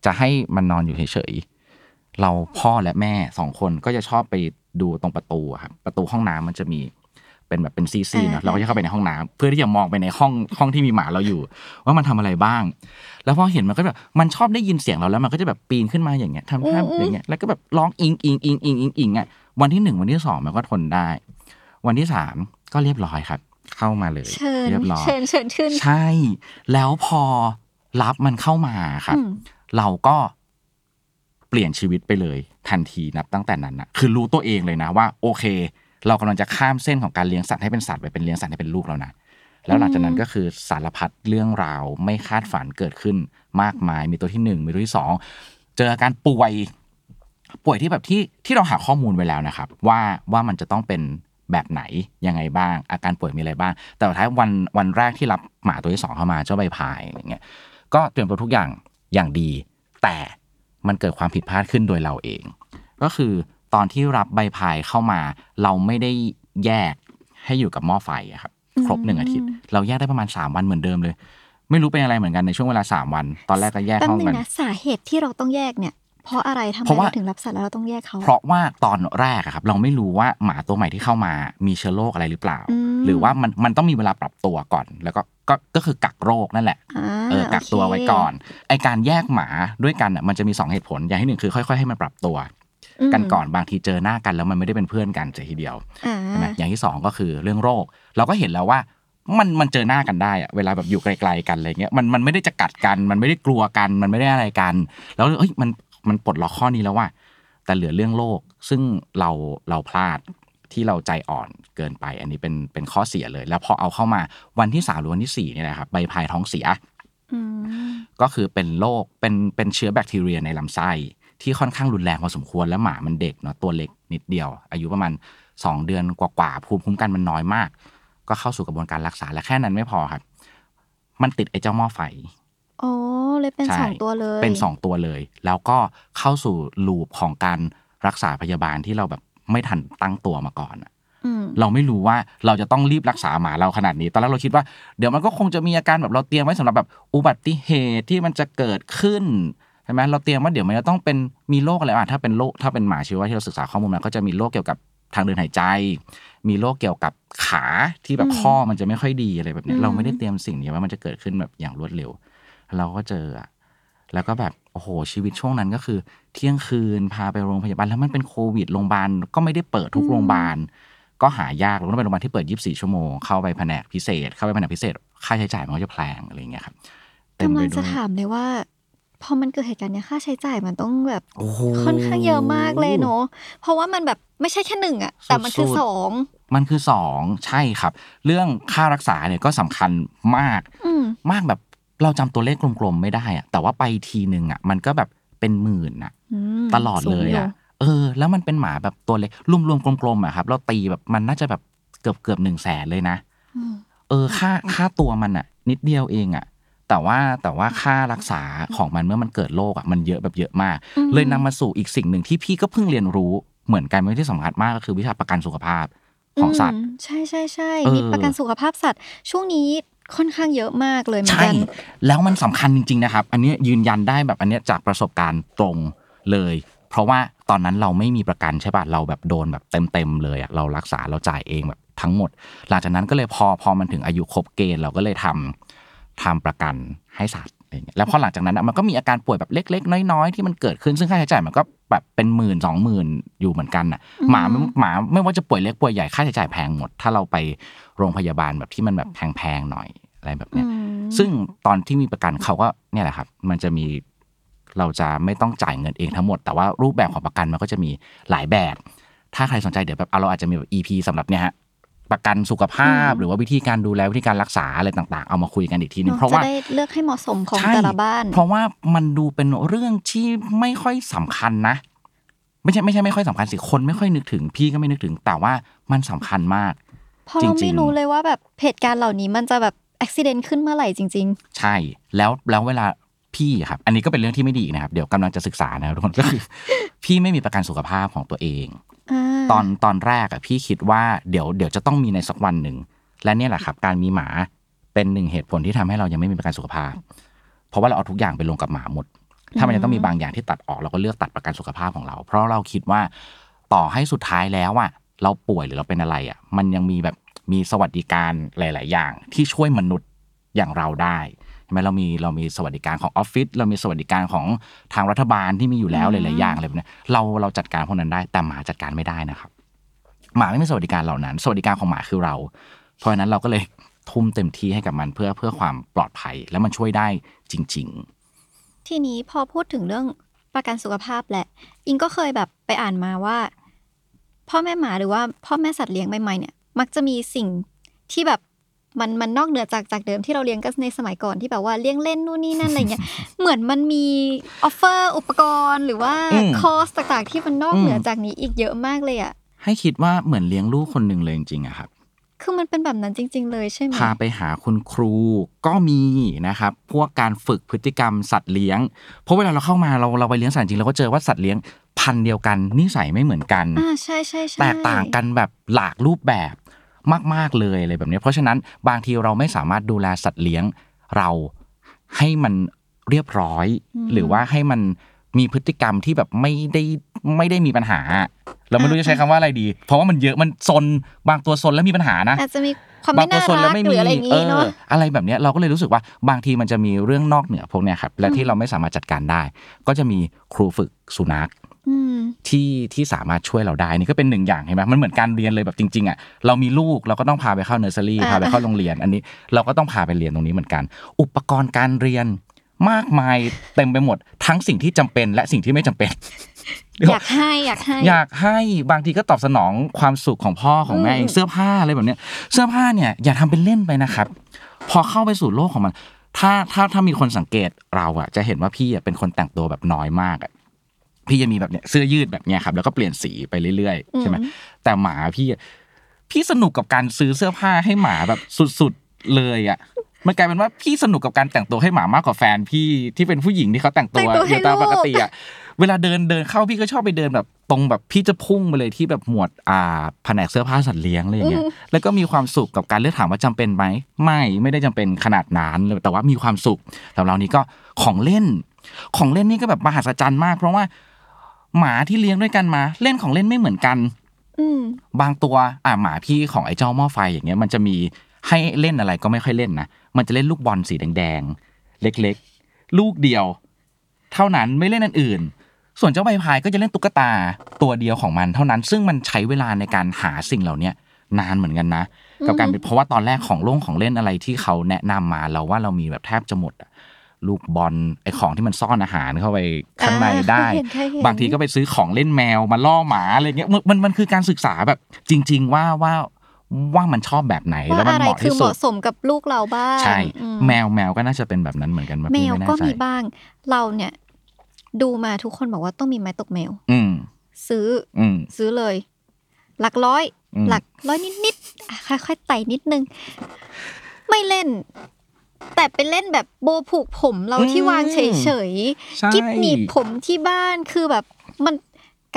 จะให้มันนอนอยู่เฉยๆเราพ่อและแม่สองคนก็จะชอบไปดูตรงประตูอะครับประตูห้องน้ำมันจะมีเป็นแบบเป็นซี่ๆเนอะเราก็จะเข้าไปในห้องน้ำเพื่อที่จะมองไปในห้องห้องที่มีหมาเราอยู่ ว่ามันทำอะไรบ้าง แล้วพอเห็นมันก็แบบมันชอบได้ยินเสียงเราแล้วมันก็จะแบบปีนขึ้นมาอย่างเงี้ยทำท่าอืมอย่างเงี้ยแล้วก็แบบร้องอิงอิงอิงอิงอิงอิงอะวันที่หนึ่งวันที่สองมันก็ทนได้ วันที่สามก็เรียบร้อยครับ เข้ามาเลย เชิญเรียบร้อยเชิญเชิญขึ้นใช่ แล้วพอรับมันเข้ามาครับอืมเราก็เปลี่ยนชีวิตไปเลย ทันทีนับตั้งแต่นั้นนะคือรู้ตัวเองเลยนะว่า โอเค เรากำลังจะข้ามเส้นของการเลี้ยงสัตว์ให้เป็นสัตว์ไปเป็นเลี้ยงสัตว์ให้เป็นลูกแล้วนะแล้วหลังจากนั้นก็คือสารพัดเรื่องราวไม่คาดฝันเกิดขึ้นมากมาย มีตัวที่หนึ่งมีตัวที่สองเจออาการป่วย ป่วยที่แบบที่ที่เราหาข้อมูลไว้แล้วนะครับ ว่าว่ามันจะต้องเป็น แบบไหนยังไงบ้าง อาการป่วยมีอะไรบ้าง แต่สุดท้ายวันวันแรกที่รับหมาตัวที่สองเข้ามาเจ้าใบพายอะไรเงี้ยก็เตรียมตัวทุกอย่างอย่างดี แต่มันเกิดความผิดพลาดขึ้นโดยเราเอง ก็คือตอนที่รับใบพายเข้ามา เราไม่ได้แยกให้อยู่กับหม้อไฟอะครับครบหนึ่งอาทิตย์ เราแยกได้ประมาณสามวันเหมือนเดิมเลย ไม่รู้เป็นอะไรเหมือนกันในช่วงเวลาสามวัน ตอนแรกก็แยกแป๊บห้องนึงกันนะสาเหตุที่เราต้องแยกเนี่ย เพราะอะไรทำไมเพราะว่าเราถึงรับสัตว์แล้วเราต้องแยกเขา เพราะว่าตอนแรกอะครับ เราไม่รู้ว่าหมาตัวใหม่ที่เข้ามามีเชื้อโรคอะไรหรือเปล่าอืมหรือว่ามันมันต้องมีเวลาปรับตัวก่อน แล้วก็ก็ก็คือกักโรคนั่นแหละอ่าเออกักตัวโเคไว้ก่อนไอการแยกหมาด้วยกันอะมันจะมีสองเหตุผลอย่างที่หนึ่งคือค่อย ๆ ให้มันปรับตัวมกันก่อนบางทีเจอหน้ากันแล้วมันไม่ได้เป็นเพื่อนกันเสียทีเดียวอ่าใช่ไหมอย่างที่สองก็คือเรื่องโรค เราก็เห็นแล้วว่ามันมันเจอหน้ากันได้อะเวลาแบบอยู่ไกลๆกันอะไรเงี้ยมันมันไม่ได้จะกัดกัน มันไม่ได้กลัวกัน มันไม่ได้อะไรกัน แล้วเอ้ยมัน มันปลดล็อกข้อนี้แล้วว่า แต่เหลือเรื่องโรคซึ่งเราเราพลาดที่เราใจอ่อนเกินไป อันนี้เป็นเป็นข้อเสียเลย แล้วพอเอาเข้ามาวันที่สามหรือวันที่สี่เนี่ยนะครับใบพายท้องเสียอืมก็คือเป็นโรคเป็นเป็นเชื้อแบคทีเรียในลำไส้ ที่ค่อนข้างรุนแรงพอสมควรแล้วหมามันเด็กเนาะตัวเล็กนิดเดียว อายุประมาณ 2 เดือนกว่าๆภูมิคุ้มกันมันน้อยมาก ก็เข้าสู่กระบวนการรักษาและแค่นั้นไม่พอครับ มันติดไอ้เจ้าหม้อไฟ โอ้เลยเป็นใช่สองตัวเลยเป็นสองตัวเลย แล้วก็เข้าสู่ลูปของการรักษาพยาบาลที่เราแบบไม่ทันตั้งตัวมาก่อนอะ อืม เราไม่รู้ว่าเราจะต้องรีบรักษาหมาเราขนาดนี้ ตอนแรกเราคิดว่าเดี๋ยวมันก็คงจะมีอาการแบบเราเตรียมไว้สำหรับแบบอุบัติเหตุที่มันจะเกิดขึ้นใช่ไหมเราเตรียมว่าเดี๋ยวมันจะต้องเป็นมีโรคอะไรอะถ้าเป็นโรคถ้าเป็นหมาชีวะที่เราศึกษาข้อมูลมาก็จะมีโรคเกี่ยวกับทางเดินหายใจ มีโรคเกี่ยวกับขาที่แบบอืมข้อมันจะไม่ค่อยดีอะไรแบบเนี้ยอืม เราไม่ได้เตรียมสิ่งนี้ว่ามันจะเกิดขึ้นแบบอย่างรวดเร็ว เราก็เจออะแล้วก็แบบโอ้โหชีวิตช่วงนั้นก็คือ เที่ยงคืนพาไปโรงพยาบาลแล้วมันเป็นโควิดโรงพยาบาลก็ไม่ได้เปิดทุกโรงพยาบาล ก็หายากเราต้องไปโรงพยาบาลที่เปิด 24 ชั่วโมงเข้าไปแผนกพิเศษ เข้าไปแผนกพิเศษ ค่าใช้จ่ายมันก็จะแพงอะไรอย่างเงี้ยครับเต็มกำไปลังด้จะวยถามเลยว่าพอมันเกิดเหตุการณ์เนี้ยค่าใช้จ่ายมันต้องแบบโอ้โหค่อนข้างเยอะมากเลยเนาะเพราะว่ามันแบบไม่ใช่แค่หนึ่งอะแต่มันคือสุดๆสองมันคือสองใช่ครับ เรื่องค่ารักษาเนี่ยก็สำคัญมากอืมมากแบบ เราจำตัวเลขกลมๆไม่ได้อะแต่ว่าไปทีนึงอะมันก็แบบเป็นหมื่นอะอืมตลอดเลยสูงอะเออ แล้วมันเป็นหมาแบบตัวเล็กรวมๆกลมๆอะครับ เราตีแบบมันน่าจะแบบเกือบเกือบหนึ่งแสนเลยนะอืมเออค่าค่าตัวมันอะนิดเดียวเองอะแต่ว่าแต่ว่าค่ารักษาของมันเมื่อมันเกิดโรคอะมันเยอะแบบเยอะมากอืมเลยนำมาสู่อีกสิ่งหนึ่งที่พี่ก็เพิ่งเรียนรู้เหมือนกันไม่ที่สำคัญมากก็คือวิชาประกันสุขภาพของสัตว์มใช่ใช่ใช่เออมีประกันสุขภาพสัตว์ ช่วงนี้ ค่อนข้างเยอะมากเลยเหมือนใช่กันแล้วมันสำคัญจริงๆนะครับ อันนี้ยืนยันได้แบบอันนี้จากประสบการณ์ตรงเลย เพราะว่าตอนนั้นเราไม่มีประกันใช่ป่ะเราแบบโดนแบบเต็มๆเลยอะเรารักษาเราจ่ายเองแบบทั้งหมด หลังจากนั้นก็เลยพอพอมันถึงอายุครบเกณฑ์เราก็เลยทำทำประกันให้สัตว์อะไรเงี้ยแล้วพอหลังจากนั้นอะมันก็มีอาการป่วยแบบเล็ก ๆ น้อยๆที่มันเกิดขึ้นซึ่งค่าใช้จ่ายมันก็ แบบเป็นหมื่นสองหมื่นอยู่เหมือนกันอะอืมหมาไม่หมาไม่ว่าจะป่วยเล็กป่วยใหญ่ค่าใช้จ่ายแพงหมด ถ้าเราไปโรงพยาบาลแบบที่มันแบบแพงๆหน่อยอะไรแบบเนี้ยอืมซึ่งตอนที่มีประกันเขาก็เนี่ยแหละครับ มันจะมีเราจะไม่ต้องจ่ายเงินเองทั้งหมด แต่ว่ารูปแบบของประกันมันก็จะมีหลายแบบ ถ้าใครสนใจเดี๋ยวแบบเอาเราอาจจะมีแบบ EP สำหรับเนี่ยฮะ ประกันสุขภาพอืมหรือว่าวิธีการดูแลวิธีการรักษาอะไรต่างๆ เอามาคุยกันอีกทีนึงเพราะว่าจะได้เลือกให้เหมาะสมของใช่แต่ละบ้าน เพราะว่ามันดูเป็นเรื่องที่ไม่ค่อยสำคัญนะไม่ใช่ไม่ใช่ไม่ค่อยสำคัญสิคนไม่ค่อยนึกถึง พี่ก็ไม่นึกถึง แต่ว่ามันสำคัญมากเพราะเราจริไม่งๆรู้เลยว่าแบบเหตุการณ์เหล่านี้มันจะแบบอุบิเหตุขึ้นเมื่อไหร่จริงใช่แล้วแล้วเวลา พี่อะครับ อันนี้ก็เป็นเรื่องที่ไม่ดีอีกนะครับ เดี๋ยวกำลังจะศึกษานะทุกคนก็คือพี่ไม่มีประกันสุขภาพของตัวเองๆาตอนตอนแรกอะพี่คิดว่าเดี๋ยวเดี๋ยวจะต้องมีในสักวันหนึ่ง และเนี่ยแหละครับ การมีหมาเป็นหนึ่งเหตุผลที่ทำให้เรายังไม่มีประกันสุขภาพ เพราะว่าเราเอาทุกอย่างไปลงกับหมาหมด ถ้ามันจะต้องมีบางอย่างที่ตัดออกเราก็เลือกตัดประกันสุขภาพของเรา เพราะเราคิดว่าต่อให้สุดท้ายแล้วอะเราป่วยหรือเราเป็นอะไรอะมันยังมีแบบมีสวัสดิการหลาย ๆ อย่างที่ช่วยมนุษย์อย่างเราได้ใช่ ไหมเรามีเรามีสวัสดิการของออฟฟิศเรามีสวัสดิการของทางรัฐบาลที่มีอยู่แล้วหลายๆอย่างอะไรแบบเนี้ยเราเราจัดการพวกนั้นได้แต่หมาจัดการไม่ได้นะครับ หมาไม่มีสวัสดิการเหล่านั้น สวัสดิการของหมาคือเรา เพราะฉะนั้นเราก็เลยทุ่มเต็มที่ให้กับมันเพื่อเพื่อความปลอดภัยแล้วมันช่วยได้จริงทีนี้พอพูดถึงเรื่องประกันสุขภาพแหละ อิงก็เคยแบบไปอ่านมาว่า พ่อแม่หมาหรือว่าพ่อแม่สัตว์เลี้ยงใหม่ๆเนี่ย มักจะมีสิ่งที่แบบ มันมันนอกเหนือจากจากเดิมที่เราเลี้ยงกันในสมัยก่อนที่แบบว่าเลี้ยงเล่นนู่นนี่นั่นอะไรเงี้ยเหมือนมันมี offer อุปกรณ์หรือว่าอืมคอร์สต่างๆ ที่มันนอกเหนือจากนี้ อืมอีกเยอะมากเลยอะๆให้คิดว่าเหมือนเลี้ยงลูกคนหนึ่งเลยจริงๆอะครับคือมันเป็นแบบนั้นจริง ๆ เลยใช่ไหมพาไปหาคุณครูก็มีนะครับ พวกการฝึกพฤติกรรมสัตว์เลี้ยง เพราะเวลาเราเข้ามาเราเราไปเลี้ยงสัตว์จริงเราก็เจอว่าสัตว์เลี้ยงพันธุ์เดียวกันนิสัยไม่เหมือนกันอ่าใช่ใช่ใช่แตกต่างกันแบบหลากรูปแบบ มาก ๆเลยอะไรแบบนี้ เพราะฉะนั้นบางทีเราไม่สามารถดูแลสัตว์เลี้ยงเราให้มันเรียบร้อย หรือว่าให้มันมีพฤติกรรมที่แบบไม่ได้ไม่ได้มีปัญหา เราไม่รู้จะใช้คำว่าอะไรดี เพราะว่ามันเยอะมันซนบางตัวซนแล้วมีปัญหานะอาจจะมีความบาไม่งตัวน่าซนแล้รัวกไม่หรืมีออะไรอย่างเองี้เนาะออะไรแบบเนี้ยเราก็เลยรู้สึกว่าบางทีมันจะมีเรื่องนอกเหนือพวกเนี้ยครับและที่เราไม่สามารถจัดการได้ ก็จะมีครูฝึกสุนัขอืม ที่ที่สามารถช่วยเราได้นี่ก็เป็นหนึ่งอย่างเห็นไหมมันเหมือนการเรียนเลยแบบจริงๆอะเรามีลูกเราก็ต้องพาไปเข้าเนอร์เซอรี่อ่าพาไปเข้าโรงเรียน อันนี้เราก็ต้องพาไปเรียนตรงนี้เหมือนกัน อุปกรณ์การเรียนมากมายเต็มไปหมด ทั้งสิ่งที่จำเป็นและสิ่งที่ไม่จำเป็น อยากให้อยากให้ อยากให้บางทีก็ตอบสนองความสุขของพ่อของแม่อืมเองเสื้อผ้าอะไรแบบเนี้ย เสื้อผ้าเนี่ยอย่าทำเป็นเล่นไปนะครับ พอเข้าไปสู่โลกของมัน ถ้าถ้าถ้ามีคนสังเกตเราอะจะเห็นว่าพี่อะเป็นคนแต่งตัวแบบน้อยมากอะ พี่จะมีแบบเนี้ยเสื้อยืดแบบเนี้ยครับ แล้วก็เปลี่ยนสีไปเรื่อยๆใช่ไหมแต่หมาพี่อะพี่สนุกกับการซื้อเสื้อผ้าให้หมาแบบสุดๆเลยอะมันกลายเป็นว่าพี่สนุกกับการแต่งตัวให้หมามากกว่าแฟนพี่ที่เป็นผู้หญิงที่เขาแต่งตัวแต่งตัวอให้ยู่ตามลูกปกติอะเวลาเดินเดินเข้าพี่ก็ชอบไปเดินแบบตรงแบบพี่จะพุ่งไปเลยที่แบบหมวดอ่าแผนกเสื้อผ้าสัตว์เลี้ยงอะไรอย่างเงี้ยแล้วก็มีความสุขกับการเลือกถามว่าจำเป็นไหมไม่ไม่ได้จำเป็นขนาดนั้นเลยแต่ว่ามีความสุขสำหรับเรานี้ก็ของเล่น ของเล่นนี่ก็แบบมหัศจรรย์มาก เพราะว่า หมาที่เลี้ยงด้วยกันมา เล่นของเล่นไม่เหมือนกันอืมบางตัวอ่าหมาพี่ของไอ้เจ้าหม้อไฟอย่างเงี้ย มันจะมีให้เล่นอะไรก็ไม่ค่อยเล่นนะมันจะเล่นลูกบอลสีแดงๆเล็กๆ ลูกเดียว เท่านั้นไม่เล่นอันอื่น ส่วนเจ้าใบพายก็จะเล่นตุ๊กตาตัวเดียวของมันเท่านั้น ซึ่งมันใช้เวลาในการหาสิ่งเหล่าเนี้ยนานเหมือนกันนะ กับการเป็นเพราะว่าตอนแรกของโล่งของเล่นอะไรที่เขาแนะนำมาเราว่าเรามีแบบแทบจะหมดอะ ลูกบอลไอของที่มันซ่อนอาหารเข้าไปข้างในได้อ่าเคยเห็นเคยเห็นบางทีก็ไปซื้อของเล่นแมวมาล่อหมาอะไรเงี้ยมันมันมันคือการศึกษาแบบจริง ๆ ว่าว่าว่ามันชอบแบบไหนแล้วว่ามันอะไรเหมาะคือที่เหสุดมาะสมกับลูกเราบ้างใช่อืมแมวแมวก็น่าจะเป็นแบบนั้นเหมือนกันแมพี่วไน่ก็ใจมีบ้าง เราเนี่ย ดูมาทุกคนบอกว่าต้องมีไม้ตกแมว อืมซื้อ อืมซื้อเลย หลักร้อยอืมหลักร้อยนิดๆอะค่อยๆไต่นิดนึง ไม่เล่น แต่ไปเล่นแบบโบผูกผมเราที่วางเฉยใช่ๆกิฟหนีบผมที่บ้านคือแบบมัน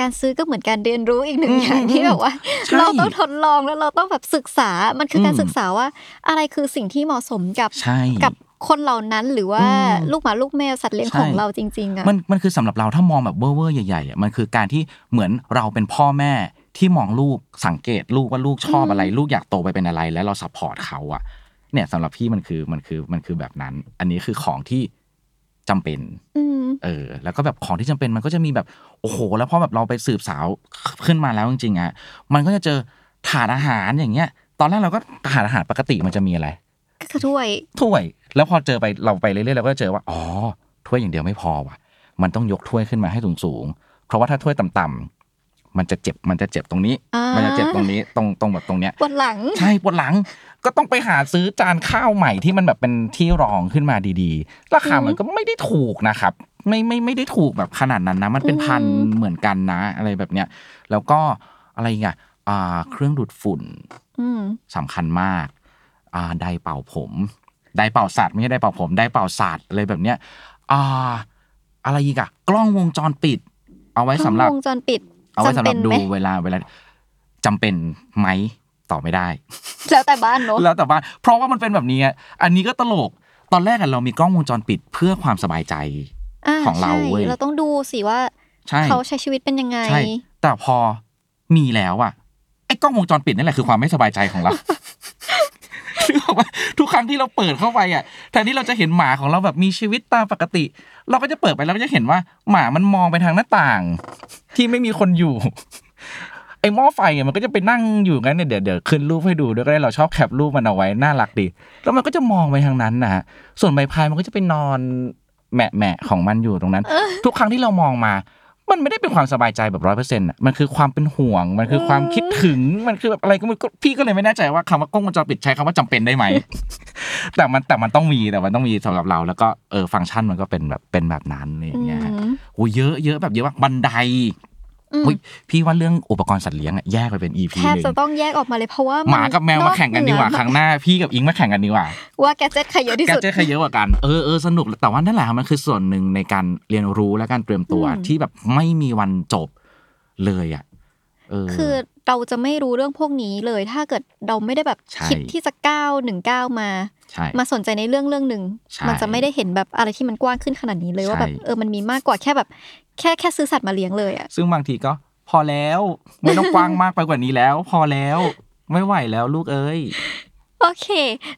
การซื้อก็เหมือนการเรียนรู้อีกหนึ่งอืมอย่างที่แบบว่าใช่เราต้องทดลองแล้วเราต้องแบบศึกษา มันคือการอืมศึกษาว่า อะไรคือสิ่งที่เหมาะสมกับใช่กับคนเหล่านั้นหรือว่าอืมลูกหมาลูกแมวสัตว์เลี้ยงใช่ของเราจริงๆอะมันมันคือสำหรับเราถ้ามองแบบเว่อร์ๆใหญ่ๆอะมันคือการที่เหมือนเราเป็นพ่อแม่ที่มองลูกสังเกตลูกว่าลูกชอบอะไร ลูกอยากโตไปเป็นอะไร แล้วเรา support เขาอะ เนี่ยสำหรับพี่มันคือมันคือมันคือแบบนั้น อันนี้คือของที่จำเป็นอืมเออ แล้วก็แบบของที่จำเป็นมันก็จะมีแบบโอ้โห แล้วพอแบบเราไปสืบสาวขึ้นมาแล้วจริงๆอะมันก็จะเจอถาดอาหารอย่างเงี้ย ตอนแรกเราก็ถาดอาหารปกติมันจะมีอะไรก็คือถ้วยถ้วย แล้วพอเจอไปเราไปเรื่อยๆเราก็เจอว่าอ๋อถ้วยอย่างเดียวไม่พอว่ะ มันต้องยกถ้วยขึ้นมาให้สูงๆเพราะว่าถ้าถ้วยต่ำๆ มันจะเจ็บมันจะเจ็บตรงนี้อ่ามัมันจะเจ็บตรงนี้ตรงตรงแบบตรงเนี้ยปวดหลังใช่ปวดหลังก็ต้องไปหาซื้อจานข้าวใหม่ที่มันแบบเป็นที่รองขึ้นมาดีๆ ราคามันก็ไม่ได้ถูกนะครับ ไม่ไม่ไม่ได้ถูกแบบขนาดนั้นนะ มันเป็นพันอืมเหมือนกันนะ อะไรแบบเนี้ยแล้วก็อะไรอีกอะอ่าเครื่องดูดฝุ่นอืมสำคัญมากอ่าไดร์เป่าผมไดร์เป่าสัตว์ไม่ใช่ไดร์เป่าผมไดร์เป่าสัตว์อะไรแบบเนี้ยอ่าอะไรอีกอะกล้องวงจรปิด เอาไว้สำหรับกล้องวงจรปิด เอาไว้สำหรับจำเป็นดูไหมเวลาเวลาจำเป็นไหมตอบไม่ได้ แล้วแต่บ้านเนอะแล้วแต่บ้าน เพราะว่ามันเป็นแบบนี้อะอันนี้ก็ตลกตอนแรกอะเรามีกล้องวงจรปิดเพื่อความสบายใจาของเราใช่เว้ยเราต้องดูสิว่าใช่เขาใช้ชีวิตเป็นยังไงใช่แต่พอมีแล้วอะไอ้กล้องวงจรปิดนั่นแหละคือความไม่สบายใจของเราคือบอกว่าทุกครั้งที่เราเปิดเข้าไปอะแทนที่เราจะเห็นหมาของเราแบบมีชีวิตตามปกติ เราก็จะเปิดไปแล้วก็จะเห็นว่า หมามันมองไปทางหน้าต่าง ที่ไม่มีคนอยู่ไอ้หม้อไฟอะมันก็จะไปนั่งอยู่งั้นเนี่ยเดี๋ยวเดี๋ยวขึ้นรูปให้ดูด้วยก็ได้เราชอบแคปรูปมันเอาไว้น่ารักดีแล้วมันก็จะมองไปทางนั้นนะฮะส่วนใบพายมันก็จะไปนอนแหมะแหมะของมันอยู่ตรงนั้น ทุกครั้งที่เรามองมา มันไม่ได้เป็นความสบายใจแบบร้อยเปอร์เซ็นต์อะมันคือความเป็นห่วง มันคือความคิดถึงมันคือแบบอะไรก็ไม่รู้ก็พี่ก็เลยไม่แน่ใจว่าคำว่ากล้องวงจรปิดใช้คำว่าจำเป็นได้ไหมแต่มันแต่มันต้องมีแต่มันต้องมีสำหรับเรา แล้วก็เออฟังก์ชันมันก็เป็นแบบเป็นแบบนั้นอะไรอย่างเงี้ยฮะอืมโอ้เยอะเยอะแบบเยอะมากบันไดอืมอุ๊ย พี่ว่าเรื่องอุปกรณ์สัตว์เลี้ยงอะแยกไปเป็น EP แทบหนึ่งจะต้องแยกออกมาเลยเพราะว่าหมากับแมวมาแข่งกันดีกว่าเหครั้งหน้าพี่กับอิงมาแข่งกันดีกว่า ว่าแกเจ็ตใครเยอะที่แกสุดเจ๊ใครเยอะกว่ากันเออเออสนุกแต่ว่านั่นแหละครับมันคือส่วนหนึ่งในการเรียนรู้และการเตรียมตัวอืมที่แบบไม่มีวันจบเลยอะเออคือ เราจะไม่รู้เรื่องพวกนี้เลย ถ้าเกิดเราไม่ได้แบบใช่คิดที่จะก้าวหนึ่งก้าวมาใช่มาสนใจในเรื่องเรื่องหนึ่งใช่มันจะไม่ได้เห็นแบบอะไรที่มันกว้างขึ้นขนาดนี้เลยว่าใช่แบบเออมันมีมากกว่าแค่แบบ แค่แค่ซื้อสัตว์มาเลี้ยงเลยอะซึ่งบางทีก็พอแล้วไม่ต้องกว้างมากไปกว่านี้แล้ว พอแล้วไม่ไหวแล้วลูกเอ้ยโอเค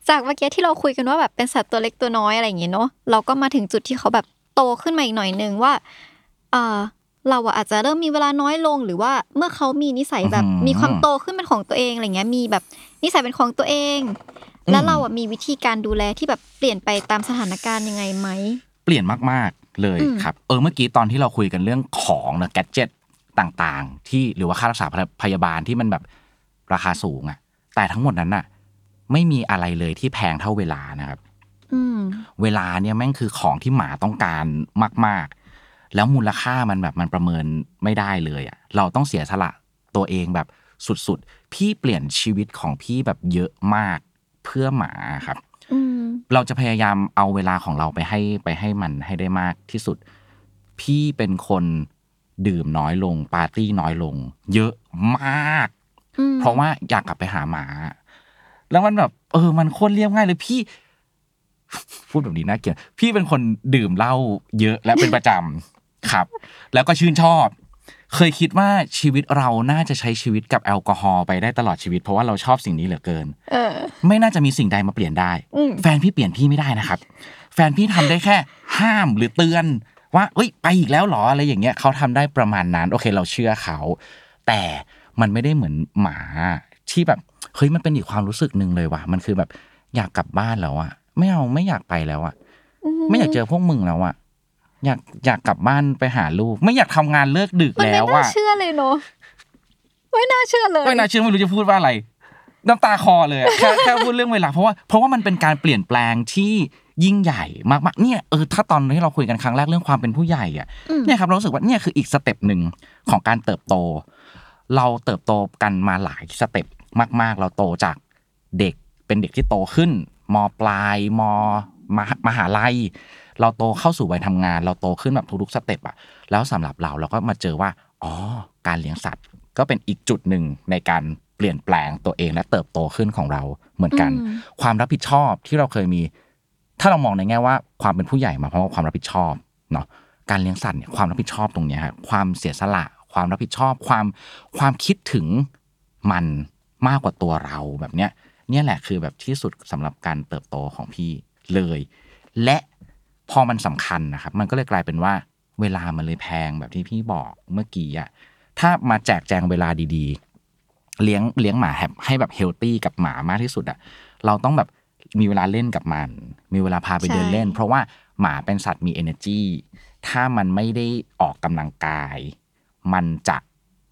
จากเมื่อกี้ที่เราคุยกันว่าแบบเป็นสัตว์ตัวเล็กตัวน้อยอะไรอย่างเงี้ยเนาะเราก็มาถึงจุดที่เขาแบบโตขึ้นมาอีกหน่อยนึงว่าเออ เราอะอาจจะเริ่มมีเวลาน้อยลง หรือว่าเมื่อเขามีนิสัยแบบอือหือมีความโตขึ้นเป็นของตัวเองอะไรเงี้ยมีแบบนิสัยเป็นของตัวเอง แล้วอืมเราอะมีวิธีการดูแลที่แบบเปลี่ยนไปตามสถานการณ์ยังไงไหมเปลี่ยนมากๆเลยอืมครับเออเมื่อกี้ตอนที่เราคุยกันเรื่องของนะแกดเจิตต่างๆ ที่หรือว่าค่ารักษาพยาบาลที่มันแบบราคาสูงอะแต่ทั้งหมดนั้นน่ะ ไม่มีอะไรเลยที่แพงเท่าเวลานะครับอืมเวลาเนี่ยแม่งคือของที่หมาต้องการมากๆ แล้วมูลค่ามันแบบมันประเมินไม่ได้เลยอะเราต้องเสียสละตัวเองแบบสุดๆ พี่เปลี่ยนชีวิตของพี่แบบเยอะมากเพื่อหมาครับอืมเราจะพยายามเอาเวลาของเราไปให้ไปให้มันให้ได้มากที่สุด พี่เป็นคนดื่มน้อยลง ปาร์ตี้น้อยลง เยอะมากอืมเพราะว่าอยากกลับไปหาหมา แล้วมันแบบ เออ มันโคตรเรียบง่ายเลยพี่ พูดแบบนี้น่าเกลียดพี่เป็นคนดื่มเหล้าเยอะและเป็นประจำ ครับ แล้วก็ชื่นชอบ เคยคิดว่าชีวิตเราน่าจะใช้ชีวิตกับแอลกอฮอล์ไปได้ตลอดชีวิต เพราะว่าเราชอบสิ่งนี้เหลือเกินเออไม่น่าจะมีสิ่งใดมาเปลี่ยนได้อืมแฟนพี่เปลี่ยนพี่ไม่ได้นะครับ แฟนพี่ทำได้แค่ ห้ามหรือเตือน ว่าเอ้ยไปอีกแล้วเหรออะไรอย่างเงี้ยเขาทำได้ประมาณนั้น โอเค เราเชื่อเขา แต่มันไม่ได้เหมือนหมาที่แบบเฮ้ยมันเป็นอีกความรู้สึกหนึ่งเลยว่ะมันคือแบบอยากกลับบ้านแล้วอะไม่เอาไม่อยากไปแล้วอะไม่อยากเจอพวกมึงแล้วอะ อยากอยากกลับบ้านไปหาลูก ไม่อยากทำงานเลิกดึกมันแล้วอะ ไม่น่าเชื่อเลยเนาะไม่น่าเชื่อเลยไม่น่าเชื่อไม่รู้จะพูดว่าอะไร น้ำตาคลอเลยอะแค่แค่พูดเรื่องเวลาเพราะว่าเพราะว่ามันเป็นการเปลี่ยนแปลงที่ยิ่งใหญ่มากๆเนี่ยเออถ้าตอนที่เราคุยกันครั้งแรกเรื่องความเป็นผู้ใหญ่อะอืมเนี่ยครับเรารู้สึกว่าเนี่ยคืออีก step หนึ่งของการเติบโต เราเติบโตกันมาหลาย stepมาก ๆ เราโตจากเด็กเป็นเด็กที่โตขึ้นมปลายมมหามหาลัย เราโตเข้าสู่วัยทำงาน เราโตขึ้นแบบทุกๆสเต็ปอะแล้วสำหรับเราเราก็มาเจอว่าอ๋อการเลี้ยงสัตว์ ก็เป็นอีกจุดหนึ่งในการเปลี่ยนแปลงตัวเองและเติบโตขึ้นของเราเหมือนกันอืมความรับผิดชอบที่เราเคยมี ถ้าเรามองในแง่ว่าความเป็นผู้ใหญ่มาเพราะว่าความรับผิดชอบเนาะการเลี้ยงสัตว์เนี่ยความรับผิดชอบตรงเนี้ยครับความเสียสละ ความรับผิดชอบ ความความคิดถึงมันมากกว่าตัวเราแบบเนี้ยเนี่ยแหละคือแบบที่สุดสำหรับการเติบโตของพี่เลย และ พอมันสำคัญนะครับ มันก็เลยกลายเป็นว่าเวลามันเลยแพงแบบที่พี่บอกเมื่อกี้อะถ้ามาแจกแจงเวลาดีๆ เลี้ยงเลี้ยงหมาแฮปให้แบบเฮลตี้กับหมามากที่สุดอะเราต้องแบบมีเวลาเล่นกับมัน มีเวลาพาไปเดินเล่น เพราะว่าหมาเป็นสัตว์มี energy ถ้ามันไม่ได้ออกกำลังกาย มันจะ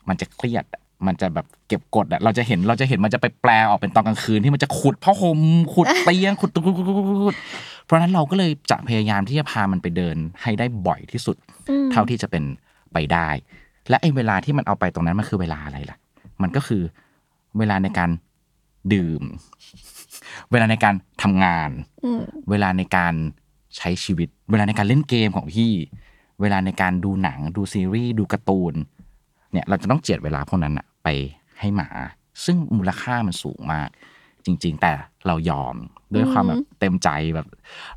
มันจะเครียดอะ มันจะแบบเก็บกดอะเราจะเห็นเราจะเห็นมันจะไปแปลออกเป็นตอนกลางคืนที่มันจะขุดผ้าห่มขุดเตียงขุดขุดขุดขุดขุดขุดเพราะฉะนั้นเราก็เลยจะพยายามที่จะพามันไปเดินให้ได้บ่อยที่สุดอืมเท่าที่จะเป็นไปได้ และไอ้เวลาที่มันเอาไปตรงนั้นมันคือเวลาอะไรล่ะ มันก็คือเวลาในการดื่ม เวลาในการทำงานอืมเวลาในการใช้ชีวิต เวลาในการเล่นเกมของพี่ เวลาในการดูหนังดูซีรีส์ดูการ์ตูน เนี่ยเราจะต้องเจียดเวลาพวกนั้นอะไปให้หมา ซึ่งมูลค่ามันสูงมาก จริง ๆ แต่เรายอมด้วยความแบบเต็มใจแบบ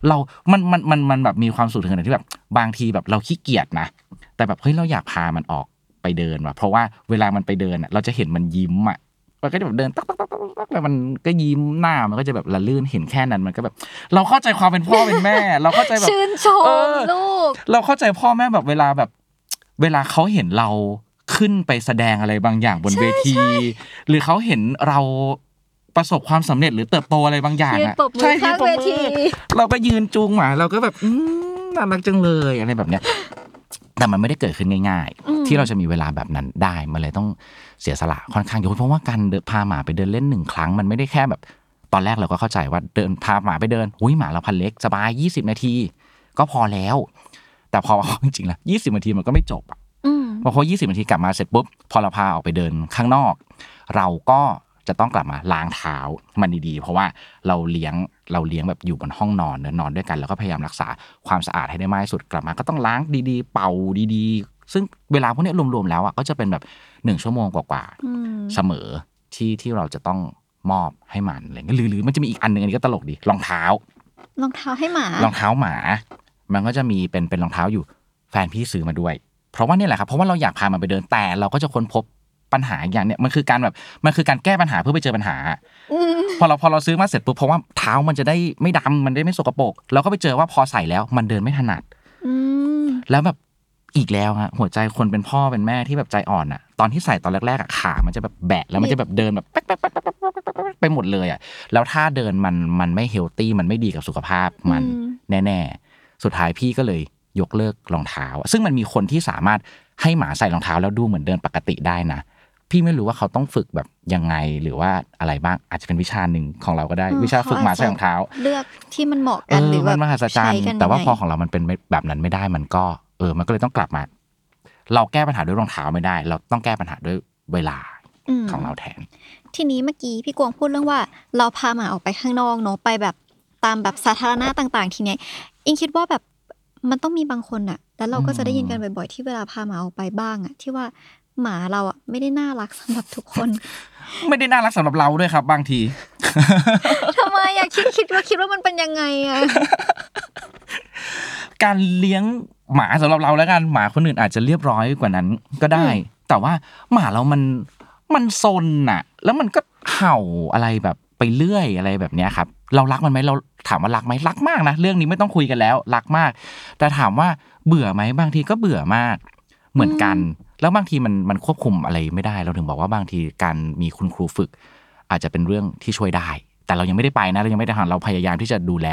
เรา มันมันมันมันแบบมีความสุขถึงขนาดที่แบบบางทีแบบเราขี้เกียจนะแต่แบบเฮ้ยเราอยากพามันออกไปเดินว่ะเพราะว่าเวลามันไปเดินอะเราจะเห็นมันยิ้มอะมันก็จะแบบเดินตักตักตักตักตักแล้วมันก็ยิ้มหน้ามันก็จะแบบละลื่นเห็นแค่นั้นมันก็แบบ เราเข้าใจความเป็นพ่อเป็นแม่ เราเข้าใจแบบชื่นชมเออลูก เราเข้าใจพ่อแม่แบบเวลาแบบ เวลาเขาเห็นเรา ขึ้นไปแสดงอะไรบางอย่างบนเวที หรือเขาเห็นเราประสบความสำเร็จหรือเติบโตอะไรบางอย่างยืนอะปรบมือใช่ข้างยืนปรบเวมืทีอเราก็ยืนจูงหมาเราก็แบบอืมน่ารักจังเลยอะไรแบบเนี้ยแต่มันไม่ได้เกิดขึ้นง่ายอืมๆที่เราจะมีเวลาแบบนั้นได้ มันเลยต้องเสียสละค่อนข้างเยอะเพราะว่าการเดินพาหมาไปเดินเล่นหนึ่งครั้ง มันไม่ได้แค่แบบ ตอนแรกเราก็เข้าใจว่าเดินพาหมาไปเดินอุ้ยหมาเราพันเล็กสบายยี่สิบนาที ก็พอแล้ว แต่พอจริงๆแล้วยี่สิบนาทีมันก็ไม่จบอะอืม พอยี่สิบนาทีกลับมาเสร็จปุ๊บพอเราพาออกไปเดินข้างนอก เราก็จะต้องกลับมาล้างเท้ามันดีๆ เพราะว่าเราเลี้ยงเราเลี้ยงแบบอยู่บนห้องนอนเนอะนอนด้วยกัน แล้วก็พยายามรักษาความสะอาดให้ได้มากที่สุดกลับมาก็ต้องล้างดีๆ เป่าดีๆ ซึ่งเวลาพวกเนี้ยรวมๆแล้วอะก็จะเป็นแบบหนึ่งชั่วโมงกว่าๆอืมเสมอที่ที่เราจะต้องมอบให้มันอะไรเงี้ยหรือหรือมันจะมีอีกอันหนึ่งอันนี้ก็ตลกดีรองเท้ารองเท้าให้หมารองเท้าหมา มันก็จะมีเป็นเป็นรองเท้าอยู่แฟนพี่ซื้อมาด้วยเพ ราะว่านี่แหละครับเพราะว่าเราอยากพามันไปเดินแต่เราก็จะค้นพบปัญหาอย่างเนี้ยมันคือการแบบมันคือการแก้ปัญหาเพื่อไปเจอปัญหาพอเราพอเราซื้อมาเสร็จปุ๊บเพราะว่าเท้ามันจะได้ไม่ดำมันได้ไม่สกปรกเราก็ไปเจอว่าพอใส่แล้วมันเดินไม่ถนัดแล้วแบบอีกแล้วฮะหัวใจคนเป็นพ่อเป็นแม่ที่แบบใจอ่อนอะ ตอนที่ใส่ตอนแรกๆอะขามันจะแบบแบะแล้วมันจะแบบเดินแบบไปหมดเลยอะแล้วถ้าเดินมันมันไม่เฮลตี้มันไม่ดีกับสุขภาพมันแน่ ๆ สุดท้ายพี่ก็เลย ยกเลิกรองเท้า ซึ่งมันมีคนที่สามารถให้หมาใส่รองเท้าแล้วดูเหมือนเดินปกติได้นะพี่ไม่รู้ว่าเขาต้องฝึกแบบยังไงหรือว่าอะไรบ้างอาจจะเป็นวิชาหนึ่งของเราก็ได้ วิชาฝึกหมาใส่รองเท้า เลือกที่มันเหมาะเอกันอหรือแบมับนมหัศจรรใช้ย์กันแต่ว่ายังไงพอของเรามันเป็นแบบนั้นไม่ได้มันก็ เออ มันก็เลยต้องกลับมา เราแก้ปัญหาด้วยรองเท้าไม่ได้ เราต้องแก้ปัญหาด้วยเวลาอืมของเราแทน ทีนี้เมื่อกี้พี่กวางพูดเรื่องว่า เราพาหมาออกไปข้างนอกเนาะไปแบบตามแบบสาธารณะต่าง ๆ ทีเนี้ยอิงคิดว่าแบบ มันต้องมีบางคนอะแล้วเราก็จะได้ยินกันบ่อยๆ ที่เวลาพาหมาออกไปบ้างอะที่ว่าหมาเราอะไม่ได้น่ารักสำหรับทุกคน ไม่ได้น่ารักสำหรับเราด้วยครับ บางทีทำไมอะคิดคิดว่าคิดว่ามันเป็นยังไงอะการเลี้ยงหมาสำหรับเราแล้วกันหมาคนอื่นอาจจะเรียบร้อยกว่านั้นก็ได้ แต่ว่าหมาเรามันมันซนน่ะแล้วมันก็เห่าอะไรแบบไปเรื่อยอะไรแบบเนี้ยครับ เรารักมันไหมเรา ถามว่ารักไหมรักมากนะเรื่องนี้ไม่ต้องคุยกันแล้ว รักมาก แต่ถามว่าเบื่อไหมบางทีก็เบื่อมากเหมือนกัน แล้วบางทีมันมันควบคุมอะไรไม่ได้เราถึงบอกว่าบางทีการมีคุณครูฝึก อาจจะเป็นเรื่องที่ช่วยได้ แต่เรายังไม่ได้ไปนะเรายังไม่ได้ทำเราพยายามที่จะดูแล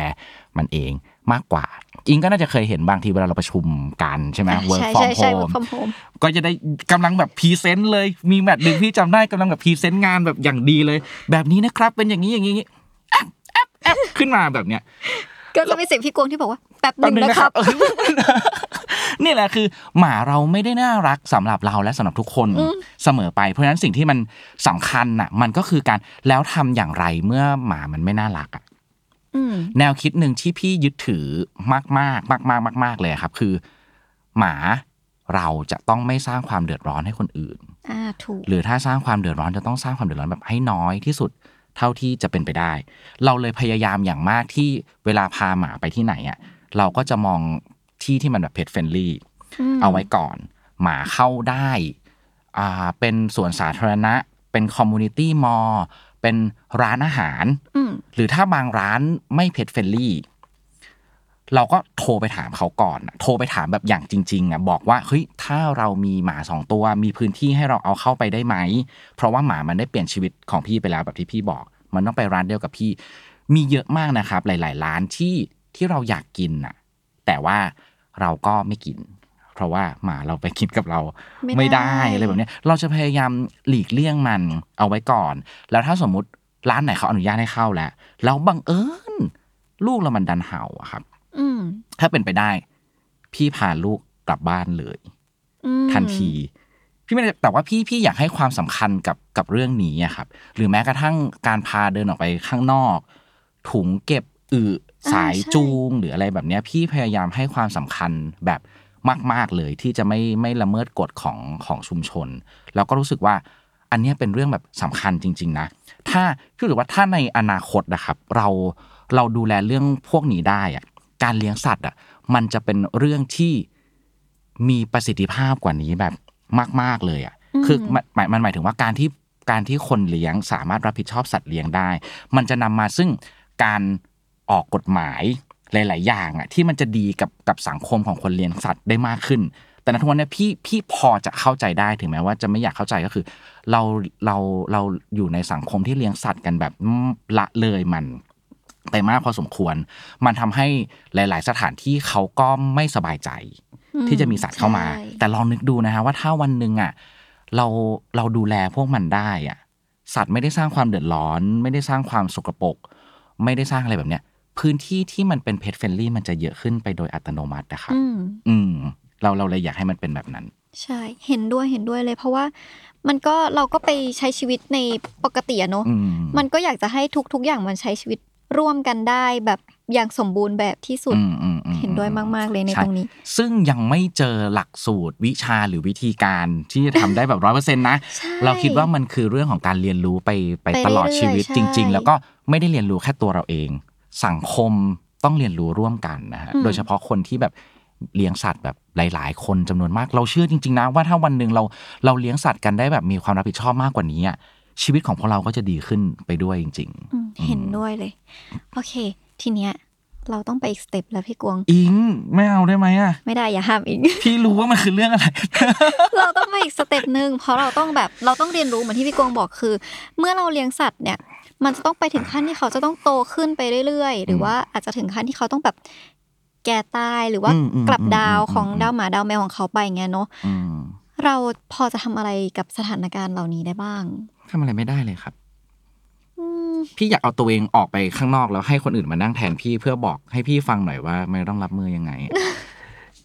มันเองมากกว่า อิงก็น่าจะเคยเห็นบางทีเวลาเราประชุมกันใช่ไหม work from home ใช่ใช่ ใช่ work from home ก็จะได้กำลังแบบพรีเซนต์เลยมีแมตช์หนึ่งพี่จำได้กำลังแบบพรีเซนต์งานแบบอย่างดีเลย แบบนี้นะครับเป็นอย่างนี้อย่างนี้อย่างนี้แอป แอปแอปขึ้นมาแบบเนี้ยก็จะมีเสียงพี่กวางที่บอกว่าแป๊บหแป๊บนึ่งนึงนะนะคครัรับบนี่แหละคือ หมาเราไม่ได้น่ารักสำหรับเราและสำหรับทุกคนเสมอไป เพราะฉะนั้นสิ่งที่มันสำคัญน่ะ มันก็คือการแล้วทำอย่างไรเมื่อหมามันไม่น่ารักอะอืมแนวคิดหนึ่งที่พี่ยึดถือมากมากมากมากมากมากๆเลยครับ คือ หมาเราจะต้องไม่สร้างความเดือดร้อนให้คนอื่นอ่าถูกหรือถ้าสร้างความเดือดร้อนจะต้องสร้างความเดือดร้อนแบบให้น้อยที่สุด เท่าที่จะเป็นไปได้ เราเลยพยายามอย่างมากที่เวลาพาหมาไปที่ไหนอะเราก็จะมองที่ที่มันแบบเพ t เฟ n ลี่อืมเอาไว้ก่อน หมาเข้าได้อ่าเป็นสวนสาธารณะ เป็นคอมมูนิตี้มอลล์เป็นร้านอาหารอืมหรือถ้าบางร้านไม่ pet friendly เราก็โทรไปถามเขาก่อน โทรไปถามแบบอย่างจริงๆอะบอกว่าเฮ้ยถ้าเรามีหมาสองตัวมีพื้นที่ให้เราเอาเข้าไปได้ไหม เพราะว่าหมามันได้เปลี่ยนชีวิตของพี่ไปแล้วแบบที่พี่บอก มันต้องไปร้านเดียวกับพี่ มีเยอะมากนะครับ หลาย ๆ ร้านที่ที่เราอยากกินน่ะ แต่ว่าเราก็ไม่กิน เพราะว่าหมาเราไปกินกับเราไม่ได้อะไรแบบนี้เราจะพยายามหลีกเลี่ยงมันเอาไว้ก่อน แล้วถ้าสมมุติร้านไหนเขาอนุญาตให้เข้าแล้วแล้วบังเอิญลูกเรามันดันเห่าอะครับ ถ้าเป็นไปได้ พี่พาลูกกลับบ้านเลยอืมทันที พี่ไม่ได้แต่ว่าพี่พี่อยากให้ความสำคัญกับกับเรื่องนี้อะครับ หรือแม้กระทั่งการพาเดินออกไปข้างนอก ถุงเก็บอึสายจูงหรืออะไรแบบเนี้ยพี่พยายามให้ความสำคัญแบบมาก ๆเลยที่จะไม่ไม่ละเมิดกฎของของชุมชน แล้วก็รู้สึกว่าอันเนี้ยเป็นเรื่องแบบสำคัญจริง ๆ นะ ถ้าพี่รู้สึกว่าถ้าในอนาคตนะครับ เราเราดูแลเรื่องพวกนี้ได้อะ การเลี้ยงสัตว์อะมันจะเป็นเรื่องที่มีประสิทธิภาพกว่านี้แบบมาก ๆเลยอะคือมันหมายมันหมายถึงว่าการที่การที่คนเลี้ยงสามารถรับผิดชอบสัตว์เลี้ยงได้ มันจะนำมาซึ่งการออกกฎหมายหลาย ๆ อย่างอะที่มันจะดีกับกับสังคมของคนเลี้ยงสัตว์ได้มากขึ้น แต่ในทุกวันเนี้พี่พี่พอจะเข้าใจได้ถึงแม้ว่าจะไม่อยากเข้าใจก็คือ เราเราเราอยู่ในสังคมที่เลี้ยงสัตว์กันแบบละเลยมัน ไปมากพอสมควร มันทำให้หลาย ๆ สถานที่เขาก็ไม่สบายใจอืที่จะมีสัตว์เข้ามาใช่แต่ลองนึกดูนะฮะว่าถ้าวันหนึ่งอะเราเราดูแลพวกมันได้อะสัตว์ไม่ได้สร้างความเดือดร้อน ไม่ได้สร้างความสกปรกไม่ได้สร้างอะไรแบบเนี้ยพื้นที่ที่มันเป็นเพ t เฟ n ลี่มันจะเยอะขึ้นไปโดยอัตโนมัตินะครับอืมอืม เราเราเลยอยากให้มันเป็นแบบนั้น ใช่ เห็นด้วยเห็นด้วยเลย เพราะว่ามันก็เราก็ไปใช้ชีวิตในปกติอะเนอะอืมมันก็อยากจะให้ทุก ๆ อย่างมันใช้ชีวิต ร่วมกันได้แบบอย่างสมบูรณ์แบบที่สุดอืมอืมอืมเห็นด้วยมาก ๆ เลยในช่ตรงนี้ ซึ่งยังไม่เจอหลักสูตรวิชาหรือวิธีการที่จะทำได้แบบร้อยเปอร์เซ็นต์นะใช่เราคิดว่ามันคือเรื่องของการเรียนรู้ไปไปไปตลอดชีวิตเรื่อยๆจริงใช่ๆแล้วก็ไม่ได้เรียนรู้แค่ตัวเราเอง สังคมต้องเรียนรู้ร่วมกันนะฮะอืมโดยเฉพาะคนที่แบบเลี้ยงสัตว์แบบหลาย ๆ คนจำนวนมาก เราเชื่อจริง ๆ นะว่าถ้าวันหนึ่งเราเราเลี้ยงสัตว์กันได้แบบมีความรับผิดชอบมากกว่านี้อะ ชีวิตของพวกเราก็จะดีขึ้นไปด้วยจริงอืมเห็นด้วยเลย โอเค ทีเนี้ยเราต้องไปอีกสเต็ปแล้วพี่กวงๆอิงไม่เอาได้ไหมอะไม่ได้อย่าห้ามอีกพี่รู้ว่ามันคือเรื่องอะไร เราต้องไปอีกสเต็ปหนึ่งเพราะเราต้องแบบเราต้องเรียนรู้เหมือนที่พี่กวงบอกคือ เมื่อเราเลี้ยงสัตว์เนี่ย มันจะต้องไปถึงขั้นที่เขาจะต้องโตขึ้นไปเรื่อยๆ หรือว่าอาจจะถึงขั้นที่เขาต้องแบบแก่ตายหรือว่าอืมอืมกลับดาวอืมอืมของอืมดาวหมาดาวแมวของเขาไปอย่างเงี้ยเนาะอืมเราพอจะทำอะไรกับสถานการณ์เหล่านี้ได้บ้าง ทำอะไรไม่ได้เลยครับ อืมพี่อยากเอาตัวเองออกไปข้างนอกแล้วให้คนอื่นมานั่งแทนพี่เพื่อบอกให้พี่ฟังหน่อยว่ามันต้องรับมือยังไง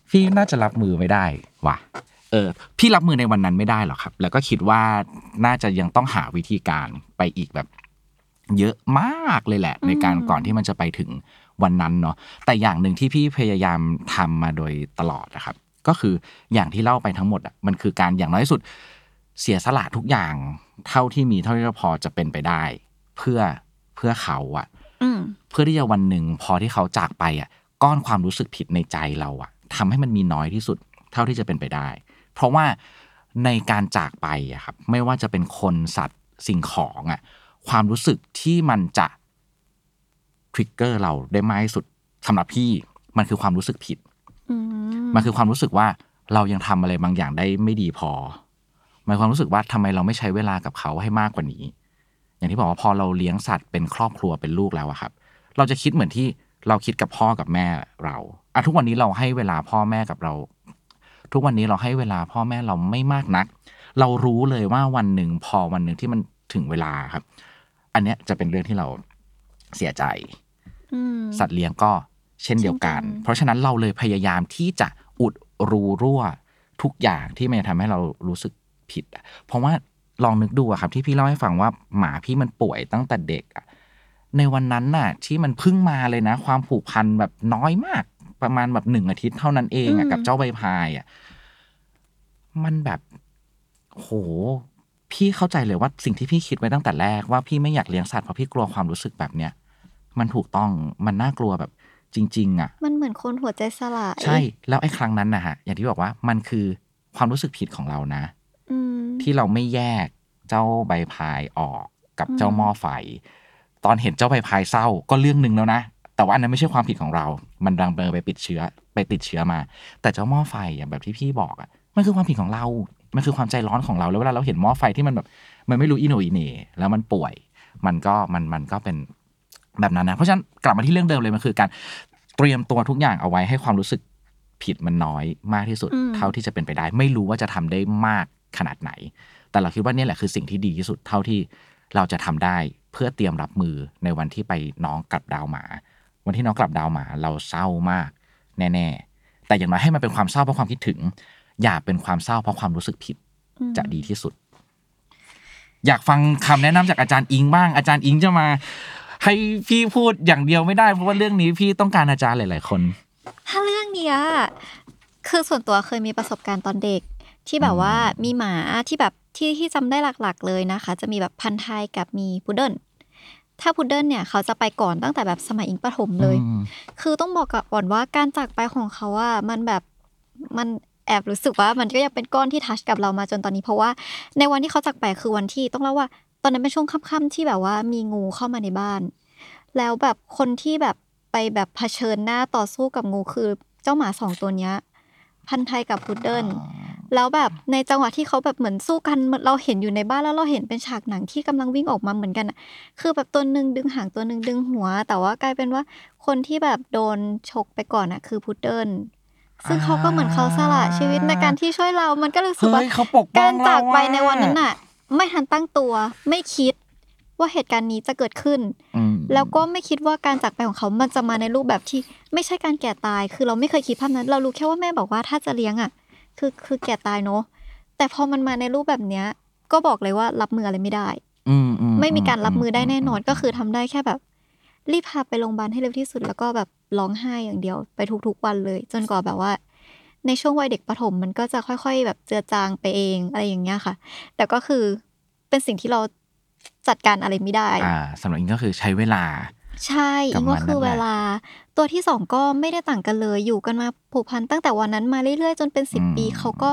พี่น่าจะรับมือไม่ได้ว่ะ เออ พี่รับมือในวันนั้นไม่ได้หรอกครับ แล้วก็คิดว่าน่าจะยังต้องหาวิธีการไปอีกแบบ เยอะมากเลยแหละ ในการก่อนที่มันจะไปถึงวันนั้นเนาะแต่อย่างหนึ่งที่พี่พยายามทำมาโดยตลอดนะครับ ก็คืออย่างที่เล่าไปทั้งหมดอะมันคือการอย่างน้อยที่สุด เสียสละทุกอย่างเท่าที่มีเท่าที่เราพอจะเป็นไปได้ เพื่อเพื่อเขาอะอืมเพื่อที่จะวันหนึ่งพอที่เขาจากไปอะก้อนความรู้สึกผิดในใจเราอะทำให้มันมีน้อยที่สุดเท่าที่จะเป็นไปได้ เพราะว่าในการจากไปอะครับ ไม่ว่าจะเป็นคนสัตว์สิ่งของอะความรู้สึกที่มันจะทริกเกอร์เราได้มากที่สุดสำหรับพี่มันคือความรู้สึกผิดอืมมันคือความรู้สึกว่าเรายังทำอะไรบางอย่างได้ไม่ดีพอ มันความรู้สึกว่าทำไมเราไม่ใช้เวลากับเขาให้มากกว่านี้ อย่างที่บอกว่าพอเราเลี้ยงสัตว์เป็นครอบครัวเป็นลูกแล้วอะครับ เราจะคิดเหมือนที่เราคิดกับพ่อกับแม่เราอะทุกวันนี้เราให้เวลาพ่อแม่กับเรา ทุกวันนี้เราให้เวลาพ่อแม่เราไม่มากนัก เรารู้เลยว่าวันหนึ่งพอวันหนึ่งที่มันถึงเวลาครับ อันเนี้ยจะเป็นเรื่องที่เราเสียใจอืมสัตว์เลี้ยงก็เช่นเดียวกันเช่นกัน เพราะฉะนั้นเราเลยพยายามที่จะอุดรูรั่วทุกอย่างที่มันจะทำให้เรารู้สึก ผิดอะเพราะว่าลองนึกดูอะครับที่พี่เล่าให้ฟังว่าหมาพี่มันป่วยตั้งแต่เด็กอะในวันนั้นน่ะ ที่มันเพิ่งมาเลยนะ ความผูกพันแบบน้อยมาก ประมาณแบบหนึ่งอาทิตย์เท่านั้นเองอะกับเจ้าใบพายอะมันแบบโหพี่เข้าใจเลยว่าสิ่งที่พี่คิดไว้ตั้งแต่แรกว่าพี่ไม่อยากเลี้ยงสัตว์เพราะพี่กลัวความรู้สึกแบบเนี้ยมันถูกต้องมันน่ากลัวแบบจริง ๆ อะ มันเหมือนคนหัวใจสลายใช่ แล้วไอ้ครั้งนั้นนะฮะอย่างที่บอกว่ามันคือความรู้สึกผิดของเรานะอืม ที่เราไม่แยกเจ้าใบพายออกกับเจ้าหม้อไฟ ตอนเห็นเจ้าใบพายเศร้าก็เรื่องหนึ่งแล้วนะ แต่ว่าอันนั้นไม่ใช่ความผิดของเรา มันดังเบอไปปิดเชื้อ ไปติดเชื้อมา แต่เจ้าหม้อไฟอะแบบที่พี่บอกอะมันคือความผิดของเรา มันคือความใจร้อนของเรา แล้วเวลาเราเห็นหม้อไฟที่มันแบบ มันไม่รู้อิโหนอิเหน่แล้วมันป่วย มันก็มันมันก็เป็นแบบนั้นนะ เพราะฉะนั้นกลับมาที่เรื่องเดิมเลยมันคือการเตรียมตัวทุกอย่างเอาไว้ให้ความรู้สึกผิดมันน้อยมากที่สุดอืมเท่าที่จะเป็นไปได้ ไม่รู้ว่าจะทำได้มาก ขนาดไหน แต่เราคิดว่านี่แหละคือสิ่งที่ดีที่สุดเท่าที่เราจะทำได้เพื่อเตรียมรับมือในวันที่ไปน้องกลับดาวหมา วันที่น้องกลับดาวหมาเราเศร้ามาก แน่ ๆ แต่อย่างน้อยให้มันเป็นความเศร้าเพราะความคิดถึง อย่าเป็นความเศร้าเพราะความรู้สึกผิดอืมจะดีที่สุด อยากฟังคำแนะนำจากอาจารย์อิงบ้าง อาจารย์อิงจะมา ให้พี่พูดอย่างเดียวไม่ได้เพราะว่าเรื่องนี้พี่ต้องการอาจารย์หลาย ๆ คน ถ้าเรื่องเนี้ยคือส่วนตัวเคยมีประสบการณ์ตอนเด็ก ที่แบบว่ามีหมาที่แบบที่ที่จำได้หลักๆเลยนะคะ จะมีแบบพันธุ์ไทยกับมีพุดเดิ้ลถ้าพุดเดิ้ลเนี่ยเขาจะไปก่อนตั้งแต่แบบสมัยอิงประถมเลยอืมคือต้องบอกก่อนว่าการจากไปของเขาอะมันแบบมันแอบรู้สึกว่ามันก็ยังเป็นก้อนที่ทัชกับเรามาจนตอนนี้ เพราะว่าในวันที่เขาจากไปคือวันที่ต้องเล่าว่า ตอนนั้นเป็นช่วงค่ำๆที่แบบว่ามีงูเข้ามาในบ้าน แล้วแบบคนที่แบบไปแบบเผชิญหน้าต่อสู้กับงูคือเจ้าหมาสองตัวเนี้ยพันธุ์ไทยกับพุดเดิ้ล แล้วแบบในจังหวะที่เขาแบบเหมือนสู้กันเราเห็นอยู่ในบ้านแล้วเราเห็นเป็นฉากหนังที่กำลังวิ่งออกมาเหมือนกันอะคือแบบตัวหนึ่งดึงหางตัวหนึ่งดึงหัว แต่ว่ากลายเป็นว่าคนที่แบบโดนฉกไปก่อนอะคือพุดเดิ้ลซึ่งเขาก็เหมือนเขาสละชีวิตในการที่ช่วยเรา มันก็รู้สึกว่าเฮ้ยเขาปกป้กาองรจากไปเอะในวันนั้นน่ะไม่ทันตั้งตัวไม่คิดว่าเหตุการณ์นี้จะเกิดขึ้นอืมแล้วก็ไม่คิดว่าการจากไปของเขา มันจะมาในรูปแบบที่ไม่ใช่การแก่ตาย คือเราไม่เคยคิดภาพนั้น เรารู้แค่ว่าแม่บอกว่าถ้าจะเลี้ยงอะ คือคือแก่ตายเนอะแต่พอมันมาในรูปแบบเนี้ย ก็บอกเลยว่ารับมืออะไรไม่ได้ อือืไม่มีการรับมือได้แน่นอนก็คือทำได้แค่แบบ รีบพาไปโรงพยาบาลให้เร็วที่สุด แล้วก็แบบร้องไห้อย่างเดียวไปทุกๆวันเลย จนกว่าแบบว่า ในช่วงวัยเด็กประถมมันก็จะค่อย ๆ แบบเจือจางไปเองอะไรอย่างเงี้ยค่ะ แต่ก็คือเป็นสิ่งที่เราจัดการอะไรไม่ได้ อ่าสำหรับอิงก็คือใช้เวลา ใช่กัอิบงว่ามันคือนั่นแหละเวลา ตัวที่สองก็ไม่ได้ต่างกันเลยอยู่กันมาผูกพันตั้งแต่วันนั้นมาเรื่อยๆ จนเป็นสิบปีเขาก็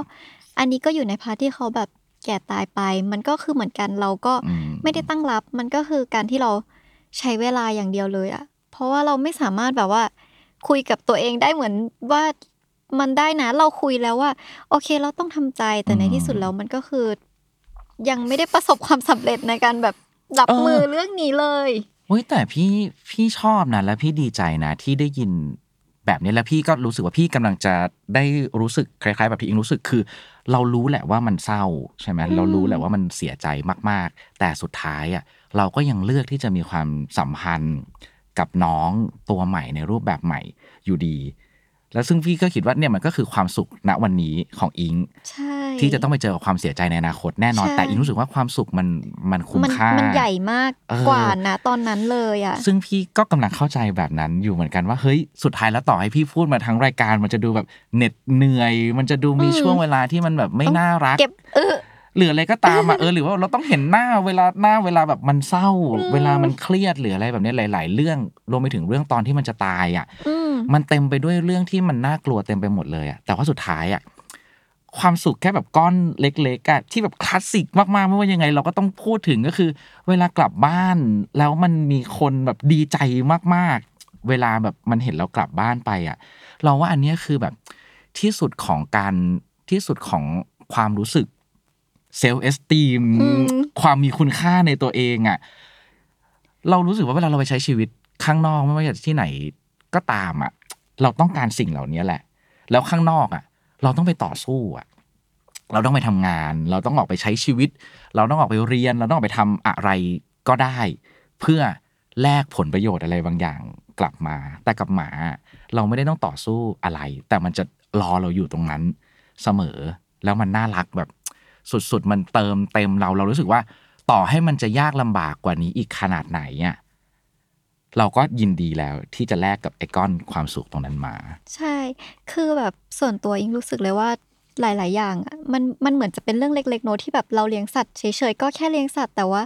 อันนี้ก็อยู่ใน part ที่เขาแบบแก่ตายไป มันก็คือเหมือนกันเราก็อืมไม่ได้ตั้งรับ มันก็คือการที่เราใช้เวลาอย่างเดียวเลยอะเพราะว่าเราไม่สามารถแบบว่า คุยกับตัวเองได้เหมือนว่ามันได้นะ เราคุยแล้วว่า โอเคเราต้องทำใจแต่ในที่สุดแล้วมันก็คือ ยังไม่ได้ประสบความสำเร็จในการแบบรับมือเรื่องนี้เลย เฮ้ยแต่พี่พี่ชอบนะและพี่ดีใจนะที่ได้ยินแบบนี้แล้วพี่ก็รู้สึกว่าพี่กำลังจะได้รู้สึกคล้ายๆ แบบที่อิงรู้สึกคือ เรารู้แหละว่ามันเศร้าใช่ไหมอืมเรารู้แหละว่ามันเสียใจมากๆ แต่สุดท้ายอะเราก็ยังเลือกที่จะมีความสัมพันธ์กับน้องตัวใหม่ในรูปแบบใหม่อยู่ดี แล้วซึ่งพี่ก็คิดว่าเนี่ยมันก็คือความสุขณวันนี้ของอิงใช่ ที่จะต้องไปเจอกับความเสียใจในอนาคตแน่นอนใช่แต่อิงรู้สึกว่าความสุขมันมันคุ้มมันค่า มันใหญ่มากเออกว่านะตอนนั้นเลยอะซึ่งพี่ก็กำลังเข้าใจแบบนั้นอยู่เหมือนกันว่าเฮ้ยสุดท้ายแล้วต่อให้พี่พูดมาทั้งรายการ มันจะดูแบบเหน็ดเหนื่อย มันจะดูมีอืมช่วงเวลาที่มันแบบไม่ต้องน่ารักเก็บเออหรืออะไรก็ตามอะเออหรือว่าเราต้องเห็นหน้าเวลาหน้าเวลาแบบมันเศร้าอืมเวลามันเครียดหรืออะไรแบบนี้หลาย ๆ เรื่องรวมไปถึงเรื่องตอนที่มันจะตายอะอืมมันเต็มไปด้วยเรื่องที่มันน่ากลัวเต็มไปหมดเลยอะแต่ว่าสุดท้ายอะ ความสุขแค่แบบก้อนเล็กๆอะที่แบบคลาสสิกมากๆ ไม่ว่ายังไง เราก็ต้องพูดถึงก็คือ เวลากลับบ้านแล้วมันมีคนแบบดีใจมากๆ เวลาแบบมันเห็นเรากลับบ้านไปอะเราว่าอันเนี้ยคือแบบที่สุดของการที่สุดของความรู้สึกเซลล์เอสตีมอืมความมีคุณค่าในตัวเองอะเรารู้สึกว่าเวลาเราไปใช้ชีวิตข้างนอกไม่ว่าจะที่ไหนก็ตามอะเราต้องการสิ่งเหล่านี้แหละ แล้วข้างนอกอะเราต้องไปต่อสู้อะ เราต้องไปทำงาน เราต้องออกไปใช้ชีวิต เราต้องออกไปเรียน เราต้องออกไปทำอะไรก็ได้ เพื่อแลกผลประโยชน์อะไรบางอย่างกลับมา แต่กับหมา เราไม่ได้ต้องต่อสู้อะไร แต่มันจะรอเราอยู่ตรงนั้นเสมอ แล้วมันน่ารักแบบสุดๆ มันเติมเต็มเราเรารู้สึกว่า ต่อให้มันจะยากลำบากกว่านี้อีกขนาดไหนอะเราก็ยินดีแล้วที่จะแลกกับไอ้ก้อนความสุขตรงนั้นมา ใช่ คือแบบส่วนตัวอิงรู้สึกเลยว่า หลาย ๆ อย่างอะมันมันเหมือนจะเป็นเรื่องเล็ก ๆ โนอะที่แบบเราเลี้ยงสัตว์เฉย ๆ ก็แค่เลี้ยงสัตว์แต่ว่า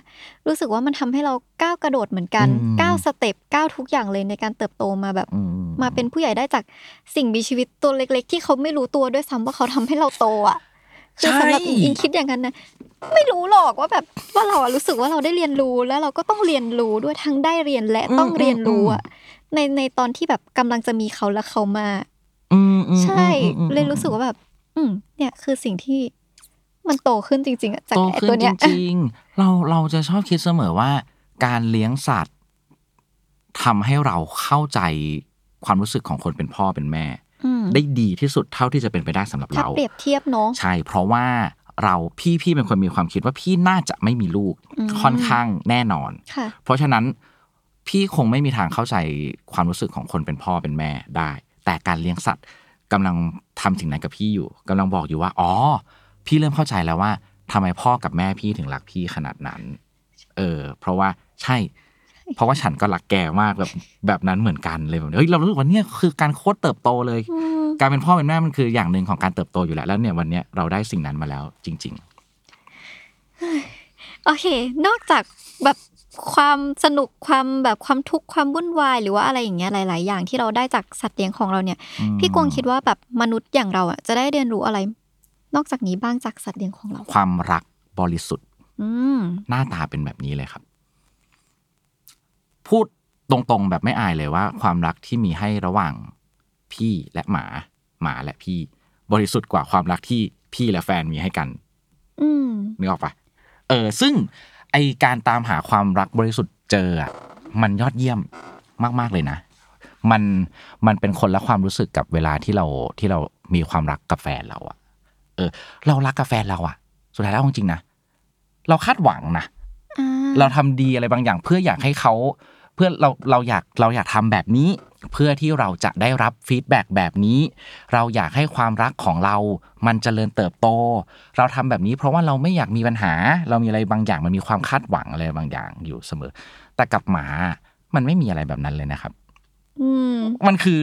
รู้สึกว่ามันทำให้เราก้าวกระโดดเหมือนกันอืมก้าวสเต็ปก้าวทุกอย่างเลยในการเติบโตมาแบบอืมาเป็นผู้ใหญ่ได้จากสิ่งมีชีวิตตัวเล็ก ๆ ที่เขาไม่รู้ตัวด้วยซ้ำว่าเขาทำให้เราโตอะคือสำหรับอิงอิงคิดอย่างนั้นนะไม่รู้หรอกว่าแบบว่าเราอะรู้สึกว่าเราได้เรียนรู้แล้วเราก็ต้องเรียนรู้ด้วยทั้งได้เรียนและต้องเรียนรู้อะในในตอนที่แบบกำลังจะมีเขาแล้วเขามาอืมอืมใช่อืมอืมเลยรู้สึกว่าแบบ อืมเนี่ยคือสิ่งที่มันโตขึ้นจริงๆอะจากโตไอ้ขึ้นตัวจเนี้ย ริง ๆ เราเราจะชอบคิดเสมอว่า การเลี้ยงสัตว์ทำให้เราเข้าใจความรู้สึกของคนเป็นพ่อเป็นแม่ อืมได้ดีที่สุดเท่าที่จะเป็นไปได้สำหรับถ้าเรา เปรียบเทียบเนาะ ใช่ เพราะว่าเราพี่พี่เป็นคนมีความคิดว่าพี่น่าจะไม่มีลูกอืม ค่อนข้างแน่นอน ค่ะ เพราะฉะนั้นพี่คงไม่มีทางเข้าใจความรู้สึกของคนเป็นพ่อเป็นแม่ได้ แต่การเลี้ยงสัตว์ กำลังทำสิ่งนั้นกับพี่อยู่กำลังบอกอยู่ว่า อ๋อ พี่เริ่มเข้าใจแล้วว่าทำไมพ่อกับแม่พี่ถึงรักพี่ขนาดนั้น เออ เพราะว่าใช่ เพราะว่าฉันก็รักแกมากแบบแบบนั้นเหมือนกันเลยแบบเฮ้ยเรารู้สึกว่าเนี่ยคือการโคตรเติบโตเลยอืมการเป็นพ่อเป็นแม่มันคืออย่างหนึ่งของการเติบโตอยู่แล้วแล้วเนี่ยวันเนี้ยเราได้สิ่งนั้นมาแล้วจริงโอเค นอกจากแบบ ความสนุกความแบบความทุกข์ความวุ่นวาย หรือว่าอะไรอย่างเงี้ยหลาย ๆ อย่างที่เราได้จากสัตว์เลี้ยงของเราเนี่ยอืมพี่กวงคิดว่าแบบมนุษย์อย่างเราอะจะได้เรียนรู้อะไร นอกจากนี้บ้างจากสัตว์เลี้ยงของเราๆความรักบริสุทธิ์อืมหน้าตาเป็นแบบนี้เลยครับ พูดตรงๆแบบไม่อายเลยว่า ความรักที่มีให้ระหว่างพี่และหมา หมาและพี่ บริสุทธิ์กว่าความรักที่พี่และแฟนมีให้กันอืมนึกออกปะเออ ซึ่ง ไอการตามหาความรักบริสุทธิ์เจออะมันยอดเยี่ยมมาก ๆเลยนะ มันมันเป็นคนละความรู้สึกกับเวลาที่เราที่เรามีความรักกับแฟนเราอะเออ เรารักกับแฟนเราอะสุดท้ายแล้วจริงๆนะเราคาดหวังนะอ่าเราทำดีอะไรบางอย่างเพื่ออยากให้เขาเพื่อเราเราอยากเราอยากทำแบบนี้ เพื่อที่เราจะได้รับ feedback แบบนี้ เราอยากให้ความรักของเรา มันเจริญเติบโต เราทำแบบนี้เพราะว่าเราไม่อยากมีปัญหา เรามีอะไรบางอย่างมันมีความคาดหวังอะไรบางอย่างอยู่เสมอ แต่กับหมา มันไม่มีอะไรแบบนั้นเลยนะครับ อืมมันคือ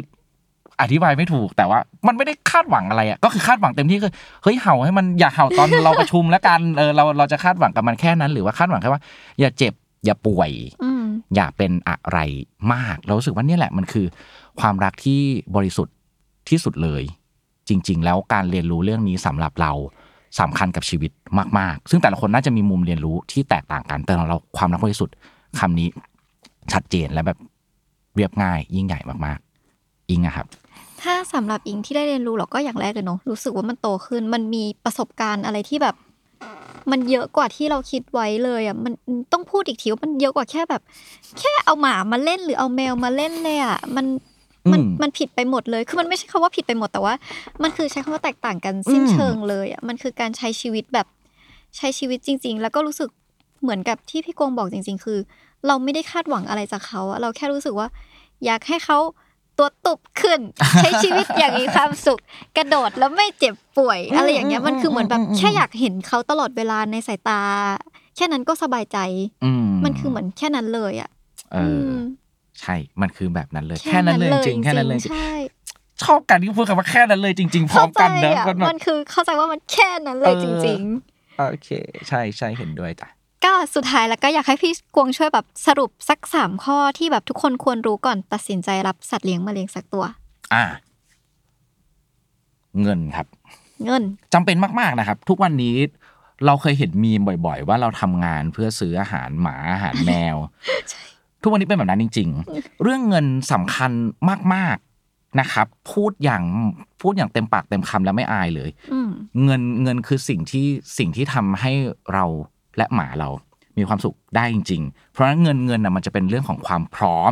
อธิบายไม่ถูกแต่ว่ามันไม่ได้คาดหวังอะไรอะก็คือคาดหวังเต็มที่คือเฮ้ยเห่าให้มันอย่าเห่าตอนเราประชุมแล้วกันเออเราเราจะคาดหวังกับมันแค่นั้น หรือว่าคาดหวังแค่ว่า อย่าเจ็บอย่าป่วยอืม อย่าเป็นอะไรมากเรารู้สึกว่านี่แหละมันคือ ความรักที่บริสุทธิ์ที่สุดเลย จริง ๆ แล้วการเรียนรู้เรื่องนี้สำหรับเราสำคัญกับชีวิตมาก ๆ ซึ่งแต่ละคนน่าจะมีมุมเรียนรู้ที่แตกต่างกัน แต่เราความรักบริสุทธิ์คำนี้ชัดเจนและแบบเรียบง่าย ยิ่งใหญ่มากๆ อิงอะครับ ถ้าสำหรับอิงที่ได้เรียนรู้เราก็อย่างแรกเลยเนาะรู้สึกว่ามันโตขึ้น มันมีประสบการณ์อะไรที่แบบ มันเยอะกว่าที่เราคิดไว้เลยอะมันต้องพูดอีกทีว่ามันเยอะกว่าแค่แบบ แค่เอาหมามาเล่นหรือเอาแมวมาเล่นเลยอะมันมันอืมมันผิดไปหมดเลย คือมันไม่ใช่คำว่าผิดไปหมดแต่ว่า มันคือใช้คำว่าแตกต่างกันสิ้นอืมเชิงเลยอะมันคือการใช้ชีวิตแบบใช้ชีวิตจริง ๆ แล้วก็รู้สึกเหมือนกับที่พี่กวงบอกจริง ๆ คือ เราไม่ได้คาดหวังอะไรจากเขาอะเราแค่รู้สึกว่า อยากให้เขา ตัวตุบขึ้น ใช้ชีวิตอย่างมีความสุข กระโดดแล้วไม่เจ็บป่วย อะไรอย่างเงี้ยมันคือเหมือนแบบแค่อยากเห็นเขาตลอดเวลาในสายตา แค่นั้นก็สบายใจอืมมันคือเหมือนแค่นั้นเลยอะเอออมใช่ มันคือแบบนั้นเลย แค่นั้นเลยจริงๆแค่นั้นเลยจริงใช่ๆชอบการที่พูดคำว่าแค่นั้นเลยจริงๆพร้อมกันเนอะเข้าใจมันแบบมันคือเข้าใจว่ามันแค่นั้นเลยเออจริงโอเค ใช่ใช่เห็นด้วยจ้ะๆ ก็สุดท้ายแล้วก็อยากให้พี่กวงช่วยแบบสรุปสักสามข้อที่แบบทุกคนควรรู้ก่อนตัดสินใจรับสัตว์เลี้ยงมาเลี้ยงสักตัว อ่า เงินครับ เงินจำเป็นมากๆนะครับ ทุกวันนี้เราเคยเห็นมีมบ่อยๆ ว่าเราทำงานเพื่อซื้ออาหารหมาอาหารแมว ทุกวันนี้เป็นแบบนั้นจริง ๆ เรื่องเงินสำคัญมากๆนะครับ พูดอย่างพูดอย่างเต็มปากเต็มคำแล้วไม่อายเลยอืมเงินเงินคือสิ่งที่สิ่งที่ทำให้เรา และหมาเรามีความสุขได้จริง ๆ เพราะฉะนั้นเงินเงินน่ะมันจะเป็นเรื่องของความพร้อม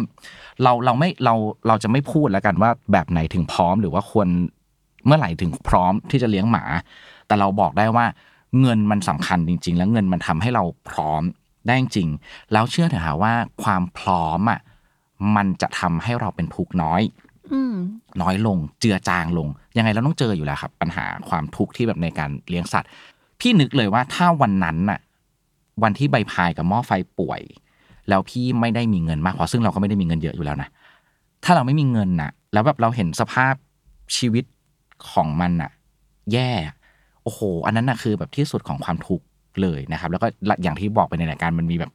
เราเราไม่เราเราจะไม่พูดแล้วกันว่าแบบไหนถึงพร้อมหรือว่าควรเมื่อไหร่ถึงพร้อมที่จะเลี้ยงหมา แต่เราบอกได้ว่าเงินมันสำคัญจริง ๆ แล้วเงินมันทำให้เราพร้อมได้จริง แล้วเชื่อเถอะค่ะว่าความพร้อมอะมันจะทำให้เราเป็นทุกข์น้อยอืมน้อยลงเจือจางลง ยังไงเราต้องเจออยู่แล้วครับ ปัญหาความทุกข์ที่แบบในการเลี้ยงสัตว์ พี่นึกเลยว่าถ้าวันนั้นน่ะ วันที่ใบพายกับหม้อไฟป่วย แล้วพี่ไม่ได้มีเงินมากพอซึ่งเราก็ไม่ได้มีเงินเยอะอยู่แล้วนะถ้าเราไม่มีเงินน่ะแล้วแบบเราเห็นสภาพชีวิตของมันน่ะ แย่ โอ้โห อันนั้นน่ะคือแบบที่สุดของความทุกข์เลยนะครับ แล้วก็อย่างที่บอกไปในรายการมันมีแบบ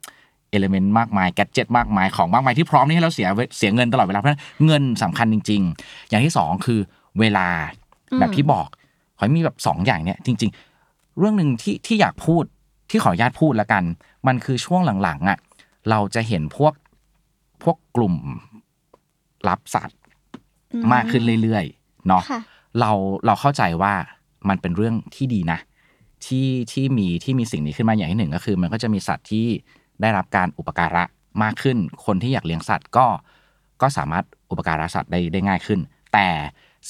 เอลเมนต์มากมายแกจ็ตมากมายของมากมายที่พร้อมนี่ให้เราเสียเสียเงินตลอดเวลาเพราะฉะนั้นเงินสำคัญจริง ๆ อย่างที่สองคือเวลาแบบที่บอกขอให้มีแบบสองอย่างเนี้ยจริงเรื่องหนึ่งที่ที่อยากพูด ที่ขออนุญาตพูดแล้วกัน มันคือช่วงหลังๆอะเราจะเห็นพวกพวกกลุ่มรับสัตว์อืมากขึ้นเรื่อยๆเนาะค่ะเราเราเข้าใจว่ามันเป็นเรื่องที่ดีนะ ที่ที่มีที่มีสิ่งนี้ขึ้นมาอย่างที่หนึ่งก็คือ มันก็จะมีสัตว์ที่ได้รับการอุปการะมากขึ้น คนที่อยากเลี้ยงสัตว์ก็ก็สามารถอุปการะสัตว์ได้ได้ง่ายขึ้น แต่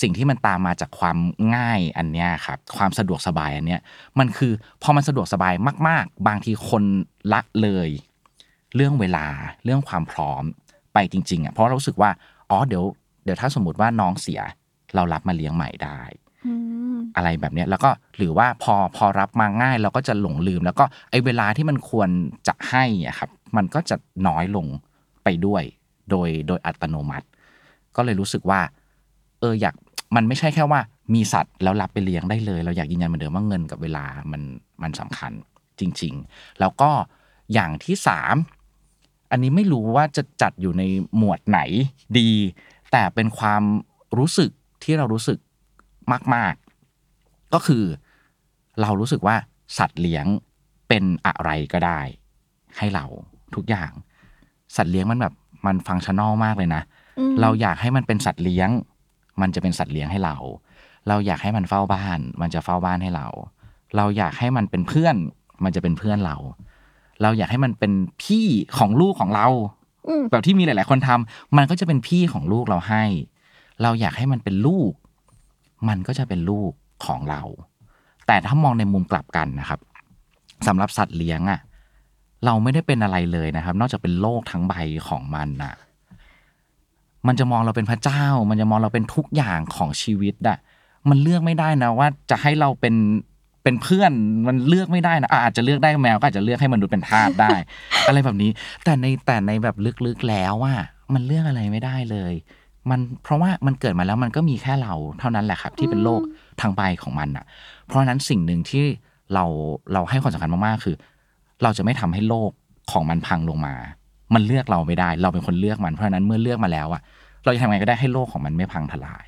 สิ่งที่มันตามมาจากความง่ายอันเนี้ยครับความสะดวกสบายอันเนี้ยมันคือพอมันสะดวกสบายมาก ๆ บางทีคนละเลย เรื่องเวลาเรื่องความพร้อมไปจริงๆอะเพราะเรารู้สึกว่าอ๋อเดี๋ยวเดี๋ยวถ้าสมมติว่าน้องเสียเรารับมาเลี้ยงใหม่ได้อืมอะไรแบบเนี้ยแล้วก็หรือว่าพอพอรับมาง่ายเราก็จะหลงลืม แล้วก็ไอเวลาที่มันควรจะให้อะครับ มันก็จะน้อยลงไปด้วย โดยโดยอัตโนมัติ ก็เลยรู้สึกว่า เอออยาก มันไม่ใช่แค่ว่ามีสัตว์แล้วรับไปเลี้ยงได้เลย เราอยากยืนยันเหมือนเดิมว่าเงินกับเวลามันมันสำคัญจริง ๆ แล้วก็อย่างที่สามอันนี้ไม่รู้ว่าจะจัดอยู่ในหมวดไหนดี แต่เป็นความรู้สึกที่เรารู้สึกมาก ๆ ก็คือ เรารู้สึกว่าสัตว์เลี้ยงเป็นอะไรก็ได้ ให้เราทุกอย่าง สัตว์เลี้ยงมันแบบมันฟังชั่นอลมากเลยนะอืมเราอยากให้มันเป็นสัตว์เลี้ยง มันจะเป็นสัตว์เลี้ยงให้เรา เราอยากให้มันเฝ้าบ้าน มันจะเฝ้าบ้านให้เรา เราอยากให้มันเป็นเพื่อน มันจะเป็นเพื่อนเรา เราอยากให้มันเป็นพี่ของลูกของเราอืมแบบที่มีหลาย ๆ คนทำมันก็จะเป็นพี่ของลูกเราให้ เราอยากให้มันเป็นลูก มันก็จะเป็นลูกของเรา แต่ถ้ามองในมุมกลับกันนะครับสำหรับสัตว์เลี้ยงอะเราไม่ได้เป็นอะไรเลยนะครับ นอกจากเป็นโลกทั้งใบของมันน่ะ มันจะมองเราเป็นพระเจ้า มันจะมองเราเป็นทุกอย่างของชีวิตอะมันเลือกไม่ได้นะว่าจะให้เราเป็นเป็นเพื่อนมันเลือกไม่ได้นะอะอาจจะเลือกได้แมวก็อาจจะเลือกให้มนุษย์เป็นทาสได้ อะไรแบบนี้ แต่ในแต่ในแบบลึกๆแล้วว่ามันเลือกอะไรไม่ได้เลย มันเพราะว่ามันเกิดมาแล้วมันก็มีแค่เราเท่านั้นแหละครับ ที่เป็นโลกทางใบของมันอะ เพราะฉะนั้นสิ่งหนึ่งที่เราเราให้ความสำคัญมากๆคือ เราจะไม่ทำให้โลกของมันพังลงมา มันเลือกเราไม่ได้ เราเป็นคนเลือกมันเพราะฉะนั้นเมื่อเลือกมาแล้วอะ เราจะทำไงก็ได้ให้โลกของมันไม่พังทลาย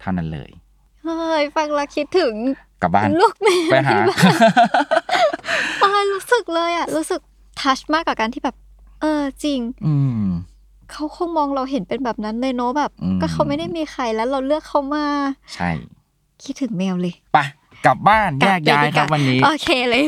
เท่านั้นเลยเฮ้ยฟังแล้วคิดถึงกลับบ้านลูกแมวไปหาที่บ้านเออรู้สึกเลยอะ รู้สึกทัชมากกับการที่แบบ เออจริง อืมเขาคงมองเราเห็นเป็นแบบนั้นเลยเนอะแบบอืมก็เขาไม่ได้มีใครแล้วเราเลือกเขามา ใช่ คิดถึงแมวเลยไป กลับบ้านแยกย้ายลัครับไปวันนี้ โอเคเลย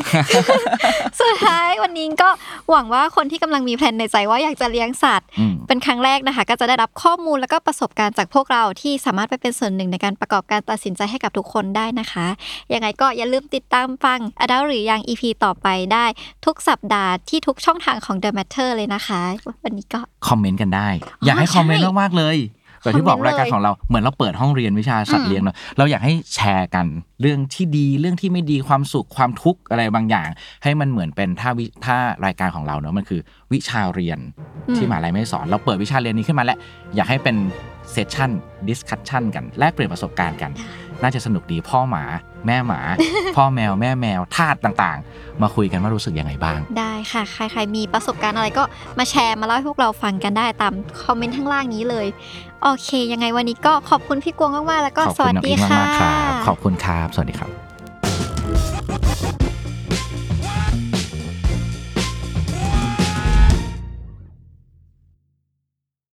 สุดท้ายวันนี้ก็หวังว่าคนที่กำลังมีแพลนในใจว่าอยากจะเลี้ยงสัตว์อืมเป็นครั้งแรกนะคะ ก็จะได้รับข้อมูลแล้วก็ประสบการณ์จากพวกเราที่สามารถไปเป็นส่วนหนึ่งในการประกอบการตัดสินใจให้กับทุกคนได้นะคะ ยังไงก็อย่าลืมติดตามฟัง a d u l หรือยัง EP ต่อไปได้ ทุกสัปดาห์ที่ทุกช่องทางของ The Matter เลยนะคะ วันนี้ก็คอมเมนต์กันได้ อยากให้ใช่คอมเมนต์มากๆเลย แบบที่บอกคอมเมนต์รายการเลยของเราเหมือนเราเปิดห้องเรียนวิชาสัตอืว์มเลี้ยงอืมเนาะเราอยากให้แชร์กันเรื่องที่ดีเรื่องที่ไม่ดีความสุขความทุกข์อะไรบางอย่าง ให้มันเหมือนเป็นถ้าวิถ้ารายการของเราเนาะมันคือ วิชาเรียนที่มหาลัยไม่สอน เราเปิดวิชาเรียนนี้ขึ้นมาแล้วอยากให้เป็น session discussion กันแลกเปลี่ยนประสบการณ์กัน น่าจะสนุกดีพ่อหมา แม่หมา พ่อแมวแม่แมวทาสต่างๆ มาคุยกันว่ารู้สึกยังไงบ้าง ได้ค่ะ ใครๆมีประสบการณ์อะไรก็มาแชร์มาเล่าให้พวกเราฟังกันได้ตามคอมเมนต์ข้างล่างนี้เลย โอเค ยังไงวันนี้ก็ขอบคุณพี่กวงมากๆแล้วก็สวัสดีค่ะ ขอบคุณครับ สวัสดีครับ